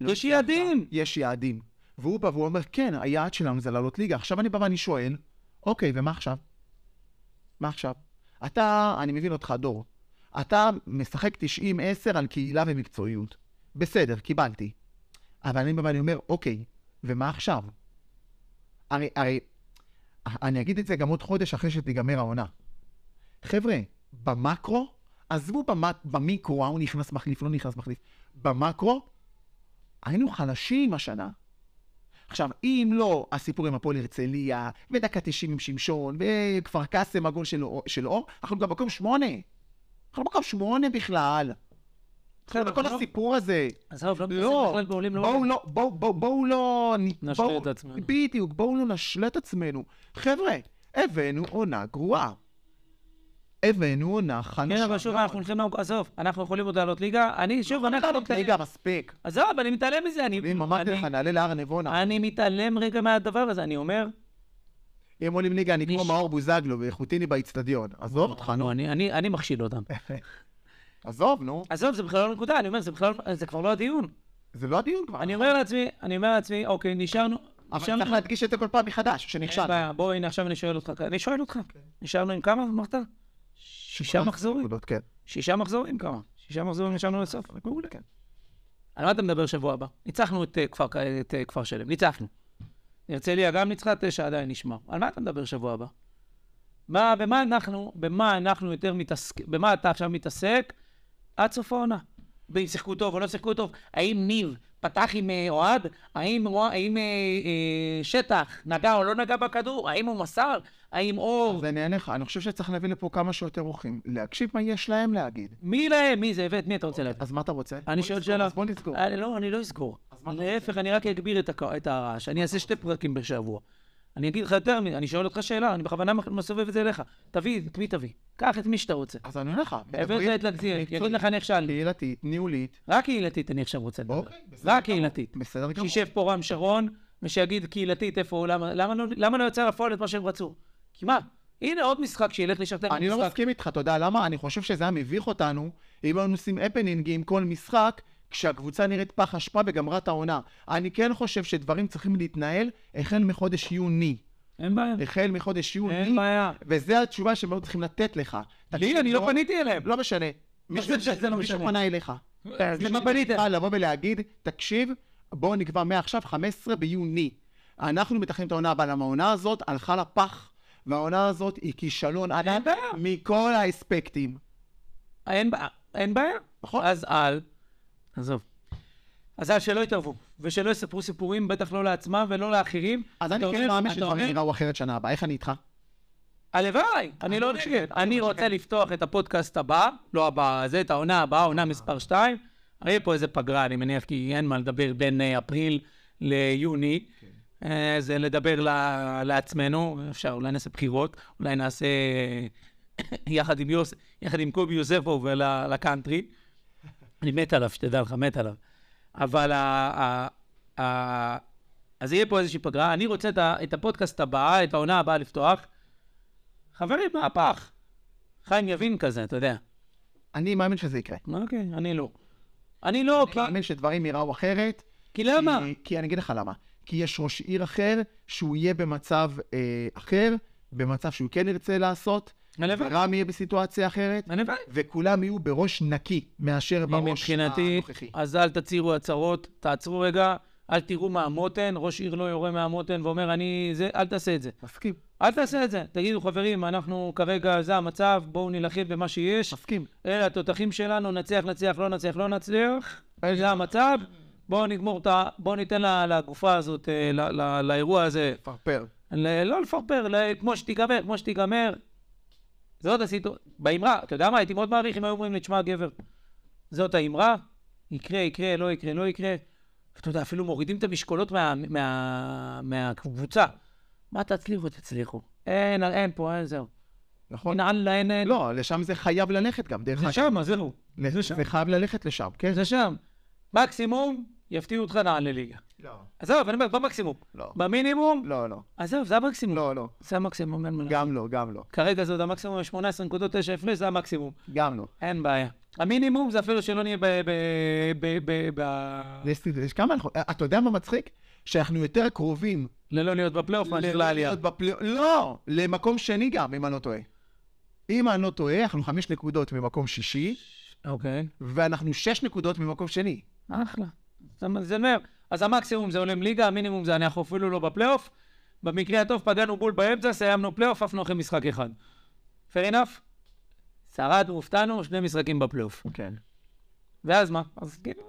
לא יש יעדים. יש יעדים. והוא בא והוא אומר, כן, היעד שלנו זה לעלות ליגה. עכשיו אני בא ואני שואל, אוקיי, ומה עכשיו? מה עכשיו? אתה, אני מבין אותך, דור. אתה משחק 90-10 על קהילה ומקצועיות. בסדר, קיבלתי. אבל אני בא ואני אומר, אוקיי, ומה עכשיו? הרי, הרי, אני אגיד את זה גם עוד חודש אחרי שתיגמר העונה. חבר'ה, במקרו, עזבו במק, במיקרו, ההוא נכנס מחליף, לא נכנס מחליף. במקרו, היינו חלשים השנה. עכשיו, אם לא הסיפור עם הפועל הרצליה, ודקה 90 עם שמשון, וכפר קאסם הגול של, של אור, אנחנו גם במקום שמונה. אנחנו במקום שמונה בכלל. בסדר, כל לא- הסיפור הזה. עזוב, לא לא, מתעסק בכלל בעולים בואו לעולים. לא, בואו, בואו, בואו לא... נשלה את עצמנו. בדיוק, בואו לא נשלה את עצמנו. חבר'ה, הבאנו עונה גרועה. הבאנו עונה חלשה. כן, אבל שוב, אנחנו הולכים לעוק, עזוב, אנחנו יכולים עוד לעלות ליגה. אני, שוב, אנחנו לעלות. ליגה מספיק. עזוב, אני מתעלם מזה. אני- אם אמרתי לך, נעלה להר נבונה. אני מתעלם רגע מהדבר הזה, אני אומר... אם עולים ליגה, אני כמו מאור בוזגלו ואיכותיני באיצטדיון. עזוב אותך, נו. לא, אני- מכשיל אותם. עזוב, נו. עזוב, זה בכלל לא נקודה, אני אומר, זה בכלל, זה כבר לא הדיון. זה לא הדיון כבר. אני אומר לעצמי, אני אומר לעצמי, אוקיי, נשארנו... אבל צריך להדגיש את זה כל פעם מחדש, אין שנכשל. בעיה, בוא, הנה, עכשיו אני שואל אותך, אני שואל אותך. נשארנו עם כמה, אמרת? שישה מחזורים? כן. שישה מחזורים כמה? שישה מחזורים נשארנו לסוף? מעולה. כן. על מה אתה מדבר שבוע הבא? ניצחנו את אה, כפר- את, אה, כפר שלם, ניצחנו. הרצליה גם ניצחה, תשע עדיין נשמע. על מה אתה מדבר שבוע הבא? מה, במה אנחנו, במה אנחנו יותר מתעסק, במה אתה עכשיו מתעסק עד סוף העונה? ואם שיחקו טוב או לא שיחקו טוב? האם ניב פתח עם אה, אוהד? האם, אוה- האם אה, אה, שטח נגע או לא נגע בכדור? האם הוא מסר? האם אור? אז אני אענה לך, אני חושב שצריך להביא לפה כמה שיותר אורחים. להקשיב מה יש להם להגיד. מי להם? מי זה? הבאת? מי אתה רוצה להביא? אז מה אתה רוצה? אני שואל שאלה. אז בוא נסגור. אני לא, אני לא אסגור. להפך, אני רק אגביר את הרעש. אני אעשה שתי פרקים בשבוע. אני אגיד לך יותר אני שואל אותך שאלה, אני בכוונה מסובב את זה אליך. תביא, את מי תביא? קח את מי שאתה רוצה. אז אני אומר לך, הבאת את מקצועית, יגיד לך נכשל. קהילתית, ניהולית. רק קהילתית אני עכשיו רוצה לדבר. אוקיי, רק. קהילתית. בסדר גמור. שישב פה רם שרון, ושיגיד קהילתית איפה הוא, למה- לא- למה לא יוצא לפועל את מה שהם רצו? כי מה? הנה עוד משחק שילך לשכתב אני לא משחק. מסכים איתך, אתה יודע למה? אני חושב שזה היה מביך אותנו אם היינו עושים הפנינגים כל משחק כשהקבוצה נראית פח אשפה וגמרה את העונה. אני כן חושב שדברים צריכים להתנהל החל מחודש יוני. אין בעיה. החל מחודש אין יוני, בעיה. וזו התשובה שהם היו צריכים לתת לך. לי, אני לא פניתי אליהם. לא משנה. מישהו לא מישהו משנה? פנה אליך. אז למה פנית? צריכה לבוא ולהגיד, תקשיב, בואו נקבע מעכשיו 15 ביוני. אנחנו מתכננים את העונה למה העונה הזאת הלכה לפח, והעונה הזאת היא כישלון ענק בעיה. מכל האספקטים. אין בעיה. אין בעיה. נכון. אז אל, עזוב. אז אל שלא יתערבו, ושלא יספרו סיפורים, בטח לא לעצמם ולא לאחרים. אז אני כן מאמין שדברים ייראו אחרת שנה הבאה. איך אני איתך? הלוואי, אני לא נגד. אני רוצה לפתוח את הפודקאסט הבא, לא הבא, זה את העונה הבאה, עונה מספר 2. הרי פה איזה פגרה, אני מניח, כי אין מה לדבר בין אה, אפריל ליוני. אה, זה לדבר לעצמנו, אפשר, אולי נעשה בחירות, אולי נעשה יחד עם, קובי יוספוב לקאנטרי. אני מת עליו, שתדע לך, מת עליו. אבל ה, ה, ה, אז יהיה פה איזושהי פגרה. אני רוצה את, ה, את הפודקאסט הבאה, את העונה הבאה לפתוח. חברים, מהפך. חיים יבין כזה, אתה יודע. אני מאמין שזה יקרה. אוקיי, אני לא. אני לא, אני כי... מאמין שדברים ייראו אחרת. כי למה? כי, כי אני אגיד לך למה. כי יש ראש עיר אחר, שהוא יהיה במצב אה, אחר, במצב שהוא כן ירצה לעשות, הלוואי. ורם יהיה בסיטואציה אחרת, הלוואי. וכולם יהיו בראש נקי מאשר בראש מבחינתי, הנוכחי. אז אל תצהירו הצהרות, תעצרו רגע, אל תראו מהמותן, ראש עיר לא יורה מהמותן ואומר, אני זה, אל תעשה את זה. מסכים, אל תעשה את זה. תגידו, חברים, אנחנו כרגע, זה המצב, בואו נילחם במה שיש. מסכים. אלה התותחים שלנו, נצליח, נצליח, לא נצליח, לא נצליח. זה המצב. בואו נגמור את ה... בואו ניתן לגופה הזאת, אה, לאירוע הזה, פרפר. ל- לא לפרפר, כמו שתיגמר, כמו שתיגמר. זאת הסיטואציה. באמרה, אתה יודע מה? הייתי מאוד מעריך אם היו אומרים לי, תשמע, גבר, זאת האמרה, יקרה, יקרה, לא יקרה, לא יקרה. אתה יודע, אפילו מורידים את המשקולות מה, מה, מהקבוצה. מה תצליחו, תצליחו. אין, אין פה, אין, זהו. נכון? אין, אללה, אין, אין. לא, לשם זה חייב ללכת גם, דרך זה אגב. שם, זהו. זה שם. זה חייב ללכת לשם, כן? זה שם. מקסימום, יפתיעו אותך נעלה ליגה. לא. עזוב, אני אומר, במקסימום. לא. במינימום, לא, לא. עזוב, זה המקסימום. לא, לא. זה המקסימום, אין מה לעשות. גם לא, גם לא. כרגע זה עוד המקסימום, 18 נקודות 9 הפרש, זה המקסימום. גם לא. אין בעיה. המינימום זה אפילו שלא נהיה ב... ב... ב... ב... ב... יש יש כמה אנחנו... אתה יודע מה מצחיק? שאנחנו יותר קרובים... ללא להיות בפלייאוף מאשר לעלייה. לא, למקום שני גם, אם אני לא טועה. אם אני לא טועה, אנחנו חמש נקודות ממקום שישי, אוקיי. ואנחנו שש נקודות ממקום שני. אחלה. זה אומר, אז המקסימום זה עולים ליגה, המינימום זה אנחנו אפילו לא בפלייאוף. במקרה הטוב פגענו בול באמצע, סיימנו פלייאוף, עפנו אחרי משחק אחד. fair enough? שרדנו, הופתענו, שני משחקים בפלייאוף. כן. ואז מה? אז כאילו,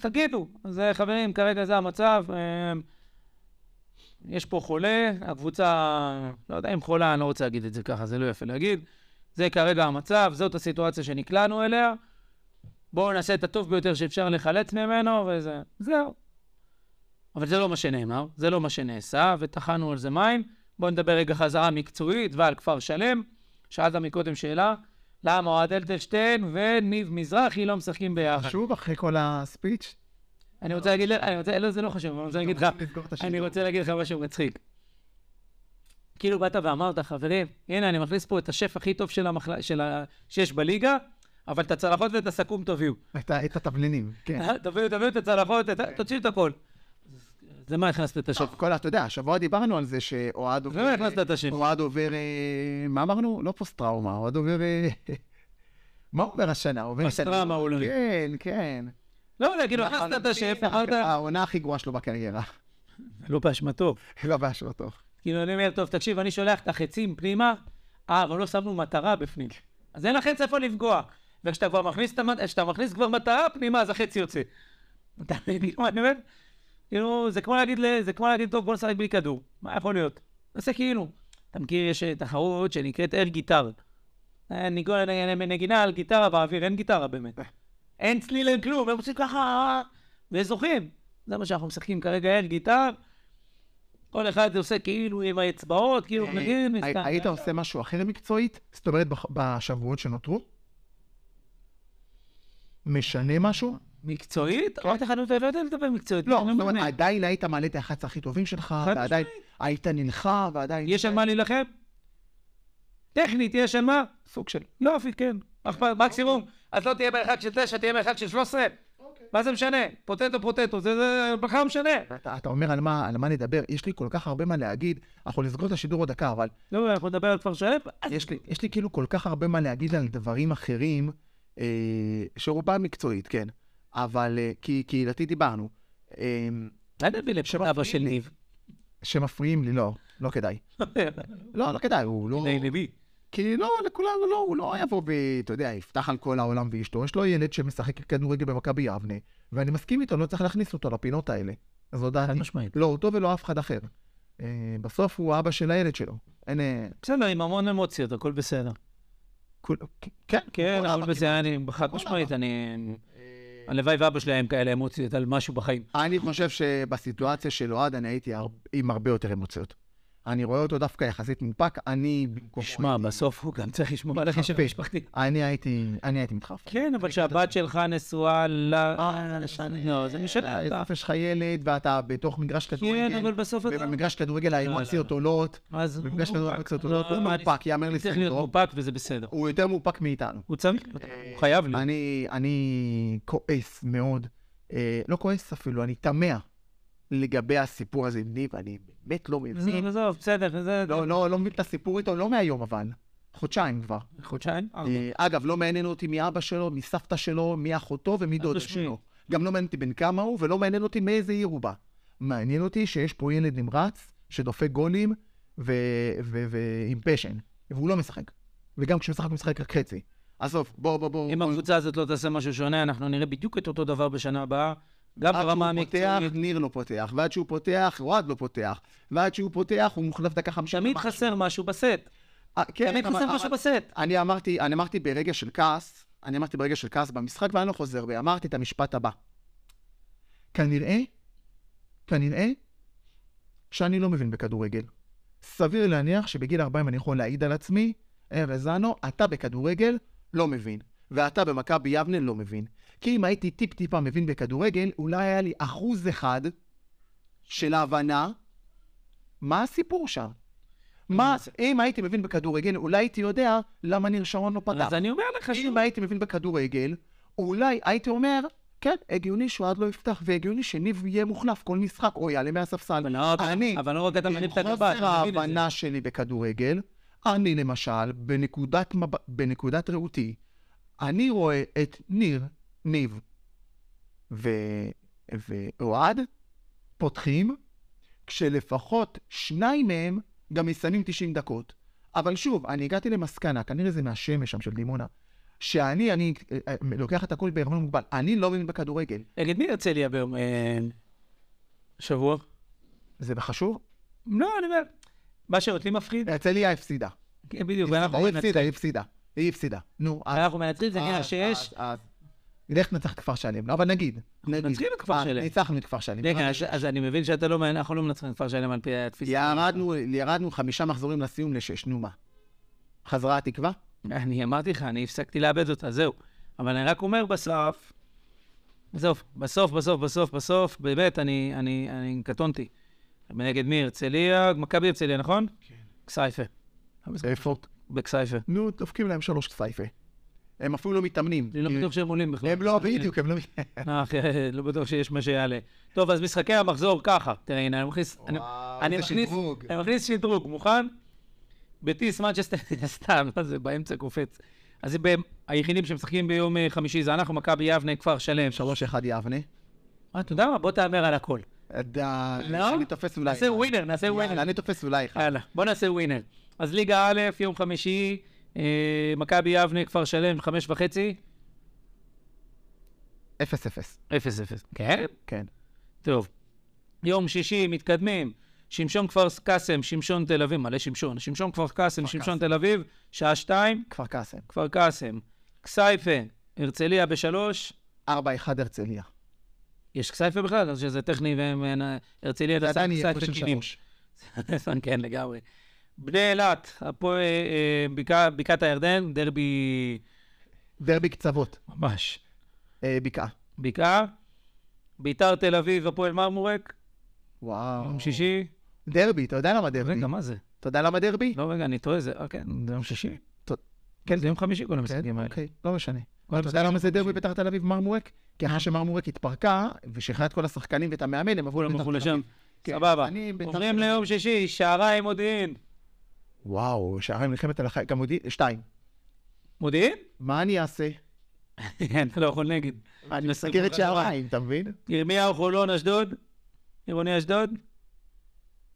תגידו. אז אה, חברים, כרגע זה המצב. אה, יש פה חולה, הקבוצה, לא יודע אם חולה, אני לא רוצה להגיד את זה ככה, זה לא יפה להגיד. זה כרגע המצב, זאת הסיטואציה שנקלענו אליה. בואו נעשה את הטוב ביותר שאפשר לחלץ ממנו, וזה... זהו. אבל זה לא מה שנאמר, זה לא מה שנעשה, וטחנו על זה מים. בואו נדבר רגע חזרה מקצועית ועל כפר שלם. שאלת מקודם שאלה, למה אוהד אלטלשטיין וניב מזרחי לא משחקים ביחד? חשוב אחרי כל הספיץ'? אני רוצה להגיד, אני רוצה, לא, זה לא חשוב, אני רוצה להגיד לך. אני רוצה להגיד לך משהו מצחיק. כאילו באת ואמרת, חברים, הנה, אני מכניס פה את השף הכי טוב של המחל... של ה... שיש בליגה, אבל את הצלחות ואת הסכו"ם תביאו. את התבלינים, כן. תביאו, תביאו את הצלחות. ה- תוציאו את הכל. זה מה הכנסת את? טוב, כל, אתה יודע, השבוע דיברנו על זה שאוהד זה עובר... מה הכנסת את השף? אוהד עובר... אה, מה אמרנו? לא פוסט-טראומה, אוהד עובר... אה, מה הוא עובר השנה? הוא עובר... פוסט-טראומה אולי. כן, כן. לא, לא, כאילו, הכנסת את השף, אמרת... העונה הכי גרועה שלו בקריירה. לא באשמתו. לא באשמתו. כאילו, אני אומר, טוב, תקשיב, אני שולח את החצים פנימה, אה, אבל לא שמנו מטרה בפנים. אז אין לחץ איפה לפגוע. וכשאתה כבר מכניס, את המט... כשאתה מכניס כבר מטרה פנימה, אז החצי יוצא. אתה מבין מה אני אומר? כאילו, זה כמו להגיד, זה כמו להגיד, טוב, בוא נשחק בלי כדור. מה יכול להיות? נעשה כאילו. אתה מכיר, יש אה, תחרות שנקראת אל גיטר. אה, נגינה על גיטרה באוויר, אין גיטרה באמת. אין צליל, אין כלום, הם עושים ככה, אה, וזוכים. זה מה שאנחנו משחקים כרגע, אל גיטר. כל אחד עושה כאילו עם האצבעות, כאילו. היית עושה משהו אחר מקצועית? זאת אומרת, בשבועות שנותרו? משנה משהו? מקצועית? אמרתי לך, אני לא יודע לדבר מקצועית. לא, זאת אומרת, מבין. עדיין היית מעלה את ה-11 הכי טובים שלך, ועדיין היית נלחם, ועדיין... יש על מה להילחם? טכנית, יש על מה? סוג של... יופי, כן. אכפת, מקסימום. אז לא תהיה מרחק של 9, תהיה מרחק של 13. מה זה משנה? פוטטו פוטטו, זה זה בכלל לא משנה. אתה, אתה אומר על מה, נדבר, יש לי כל כך הרבה מה להגיד, אנחנו נסגור את השידור עוד דקה, אבל לא, אנחנו נדבר על כפר שלם. אז- יש לי, יש לי כאילו כל כך הרבה מה להגיד על דברים אחרים, אה, שרובם מקצועית, כן, אבל אה, כי קהילתי דיברנו, אולי נביא לפה אבא של ניב. שמפריעים לי, לא, לא כדאי. לא, לא כדאי, הוא לא... הנה, בי. כי לא, לכולנו לא, הוא לא יבוא ו... אתה יודע, יפתח על כל העולם ואשתו. יש לו ילד שמשחק כדורגל במכבי יבנה, ואני מסכים איתו, לא צריך להכניס אותו לפינות האלה. אז זו דעתי. חד משמעית. לא אותו ולא אף אחד אחר. אה, בסוף הוא האבא של הילד שלו. אין... בסדר, עם המון אמוציות, הכל בסדר. כן, כן, אבל בסדר, אני חד משמעית. אני... הלוואי ואבא שלי היה עם כאלה אמוציות על משהו בחיים. אני חושב שבסיטואציה של אוהד אני הייתי עם הרבה יותר אמוציות. אני רואה אותו דווקא יחסית מאופק, אני במקומו... שמע, בסוף הוא גם צריך לשמור על הקשר. המשפחתי. אני הייתי, אני הייתי מתחרפן. כן, אבל שהבת שלך נשואה ל... אה, לשנה. לא, זה משנה. יש לך ילד ואתה בתוך מגרש כדורגל. כן, אבל בסוף אתה... ובמגרש כדורגל האמוציות לא. עולות. אז במגרש כדורגל האמוציות עולות. לא, הוא מאופק, יאמר אני צריך להיות. מאופק וזה בסדר. הוא יותר מאופק מאיתנו. הוא צריך הוא חייב להיות. אני, כועס מאוד, אה, לא כועס אפילו, אני תמה לגבי הסיפור הזה עם ניב, אני באמת לא מבין. עזוב, בסדר, זה... לא, לא, לא מבין את הסיפור איתו, לא מהיום אבל, חודשיים כבר. חודשיים? אה, אגב, לא מעניין אותי מי אבא שלו, מי סבתא שלו, מי אחותו ומי דודה תשמעי. שלו. גם לא מעניין אותי בן כמה הוא, ולא מעניין אותי מאיזה עיר הוא בא. מעניין אותי שיש פה ילד נמרץ, שדופק גולים ועם פשן, והוא לא משחק. וגם כשהוא משחק, הוא משחק רק חצי. עזוב, בוא, בוא, בוא. אם הקבוצה הזאת לא תעשה משהו שונה, אנחנו נראה בדיוק את אותו דבר בשנה הבאה. גם עד ברמה שהוא פותח, המקצועית. ניר לא פותח, ועד שהוא פותח, אוהד לא פותח, ועד שהוא פותח, הוא מוחלף דקה חמישים. תמיד חסר משהו בסט. אה, כן, תמיד חסר אבל- משהו בסט. אני אמרתי, אני אמרתי ברגע של כעס, אני אמרתי ברגע של כעס במשחק, ואני לא חוזר בי, אמרתי את המשפט הבא. כנראה, כנראה, שאני לא מבין בכדורגל. סביר להניח שבגיל 40 אני יכול להעיד על עצמי, ארז זנו, אתה בכדורגל לא מבין, ואתה במכבי יבנה לא מבין. כי אם הייתי טיפ-טיפה מבין בכדורגל, אולי היה לי אחוז אחד של ההבנה מה הסיפור שם. מה, אם הייתי מבין בכדורגל, אולי הייתי יודע למה ניר שרון לא פתח. אז אני אומר לך ש... אם הייתי מבין בכדורגל, אולי הייתי אומר, כן, הגיוני שאוהד לא יפתח, והגיוני שניב יהיה מוחלף כל משחק, או יעלה מהספסל. לא- אני, אבל לא רק אתה את חוסר מבין את זה. ההבנה שלי בכדורגל, אני למשל. בנקודת ראותי, אני רואה את ניר, ניב. ואוהד פותחים, כשלפחות שניים מהם גם מסיימים 90 דקות. אבל שוב, אני הגעתי למסקנה, כנראה זה מהשמש שם של דימונה, שאני, אני אה, לוקח את הכל בערבון מוגבל. אני לא מבין בכדורגל. נגד מי יוצא לי ביום... אה, שבוע? זה חשוב? לא, אני אומר... מה שאותי מפחיד, הרצליה הפסידה. כן, בדיוק, ואנחנו היא. הפסידה, היא הפסידה. היא הפסידה. נו, אז... אנחנו מנצחים, זה נראה אז- שיש... אז- אז- לך נצח את כפר שלם. לא, אבל נגיד. מנצחים את כפר אה, שלם. ניצחנו את כפר שלם. רגע, אז- אני מבין שאתה לא... אנחנו לא מנצחים את כפר שלם על פי התפיסה. ירדנו, ירדנו חמישה מחזורים לסיום לשש, נו מה. חזרה התקווה? אני אמרתי לך, אני הפסקתי לאבד אותה, זהו. אבל אני רק אומר בסוף, בסוף, בסוף, בסוף, בסוף, בסוף, באמת, אני, אני, אני קטונתי. נגד מי? הרצליה, מכבי הרצליה, נכון? כן. כסייפה. איפה? בכסייפה. נו, דופקים להם שלוש כסייפה. הם אפילו לא מתאמנים. אני לא בטוח שהם עולים בכלל. הם לא, בדיוק, הם לא... אה, לא בטוח שיש מה שיעלה. טוב, אז משחקי המחזור ככה. תראה, הנה, אני מכניס... וואו, איזה שדרוג. אני מכניס שדרוג, מוכן? בטיס מנצ'סטר, סתם, זה, באמצע קופץ. אז היחידים שמשחקים ביום אה, חמישי זה אנחנו, מכבי יבנה, כפר שלם. שלוש אחד יבנה. אה, אתה יודע מה? בוא תהמר על הכל. די, לא? אני תופס אולי נעשה. ווינר, נעשה ווינר. אני תופס אולי. יאללה, בוא נעשה ווינר. אז ליגה א', יום חמישי, אה, מכבי יבנה, כפר שלם, חמש וחצי, אפס אפס. אפס אפס. כן? כן. טוב. יום שישי, מתקדמים. שמשון כפר קאסם, שמשון תל אביב, מלא שמשון. שמשון כפר קאסם, שמשון. תל אביב, שעה שתיים, כפר קאסם. כפר קאסם. כסייפה, הרצליה בשלוש. ארבע אחד הרצליה. יש כסייפה בכלל? שזה טכני והם... אה, הרצליה זה עדיין יהיה כסייפה. שלוש. כן, לגמרי. בני אילת, אה, בקע- בקעת הירדן, דרבי דרבי קצוות. ממש. אה, בקעה. בקעה. ביתר תל אביב, הפועל מרמורק, וואו. יום שישי. דרבי, אתה יודע למה דרבי? רגע, מה זה? אתה יודע למה דרבי? לא, רגע, אני טועה, זה... אה, כן, זה יום שישי. כן, זה יום חמישי כל כן, המשחקים האלה. אוקיי, לא משנה. אתה יודע למה זה דרבי ביתר תל אביב מרמורק? כי אחרי שמרמורק התפרקה, ושחררה את כל השחקנים ואת המאמן, הם עברו לשם. כן, סבבה. עוברים. ליום שישי, שעריים מודיעין. וואו, שערי מלחמת החיים, גם מודיעין, שתיים. מודיעין? מה אני אעשה? אתה לא יכול נגד. אני מסגר את. שעריים, אתה מבין? ירמיהו, חולון, אשדוד. עירוני אשדוד.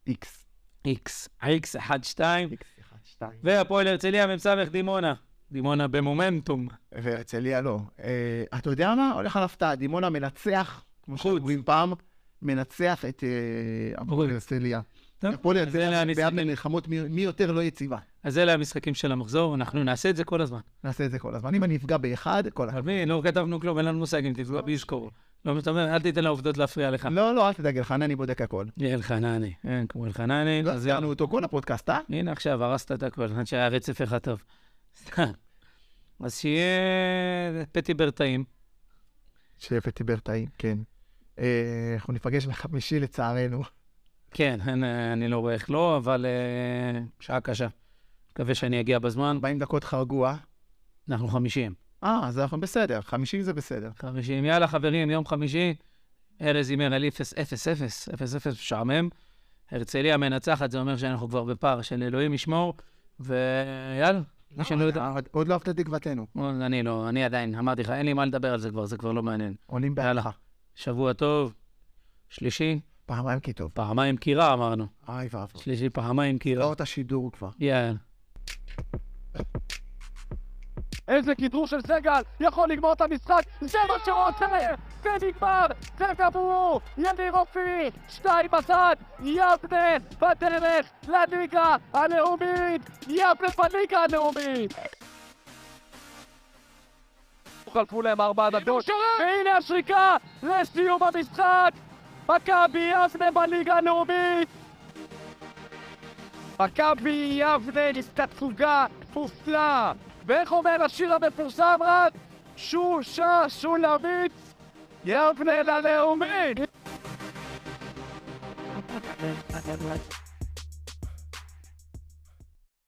איקס. איקס. איקס, אחד, שתיים. איקס, אחד, שתיים. והפועל הרצליה, מ"ס דימונה. דימונה במומנטום. והרצליה לא. אה, אתה יודע מה? הולך על הפתעה. דימונה מנצח, כמו. שאומרים פעם, מנצח את אה, הפועל הרצליה. הפועל המשחקים. ביד מלחמות מי יותר לא יציבה. אז אלה המשחקים של המחזור, אנחנו נעשה את זה כל הזמן. נעשה את זה כל הזמן. אם אני אפגע באחד, כל הזמן. על מי? לא כתבנו כלום, אין לנו מושג אם תפגע בישקור. לא, אתה אומר, אל תיתן לעובדות להפריע לך. לא, לא, אל תדאג לך, אני בודק הכל. אלחנני, אין כמו אלחנני. לא אז עשינו אותו כל הפודקאסט, אה? הנה עכשיו, הרסת את הכל, שהיה רצף אחד טוב. אז שיהיה פטי ברטאים. שפט דיבר טעים, כן. אה, אנחנו ניפגש בחמישי לצערנו. כן, אה, אני לא רואה איך לא, אבל אה, שעה קשה. מקווה שאני אגיע בזמן. 40 דקות חרגו, אה? אנחנו חמישים. אה, אז אנחנו בסדר, 50 זה בסדר. חמישים. יאללה, חברים, יום חמישי. ארז הימר על 0-0, 0-0, משעמם. הרצליה מנצחת, זה אומר שאנחנו כבר בפער של אלוהים ישמור. ויאללה, מי שלא יודע. עוד- לא אהבת את תקוותנו. אני לא, אני עדיין, אמרתי לך, אין לי מה לדבר על זה כבר, זה כבר לא מעניין. עולים. בהלכה. שבוע טוב, שלישי, פעמיים כי טוב. פעמיים קירה אמרנו. אוי ואבוי. שלישי, פעמיים קירה. לא את השידור כבר. יאללה. איזה כדרור של סגל, יכול לגמור את המשחק, זה מה שרוצה! זה נגמר! זה גמור! יניר אופי! שתיים בצד! יבנה בדרך לליגה הלאומית! יבנה בליגה הלאומית! חלפו להם ארבע דקות, והנה השריקה לסיום המשחק! מכבי יבנה בליגה הלאומית! מכבי יבנה נסתצוגה פוסלה! ואיך אומר השיר המפורסם רק? שושה שולמית יבנה ללאומית!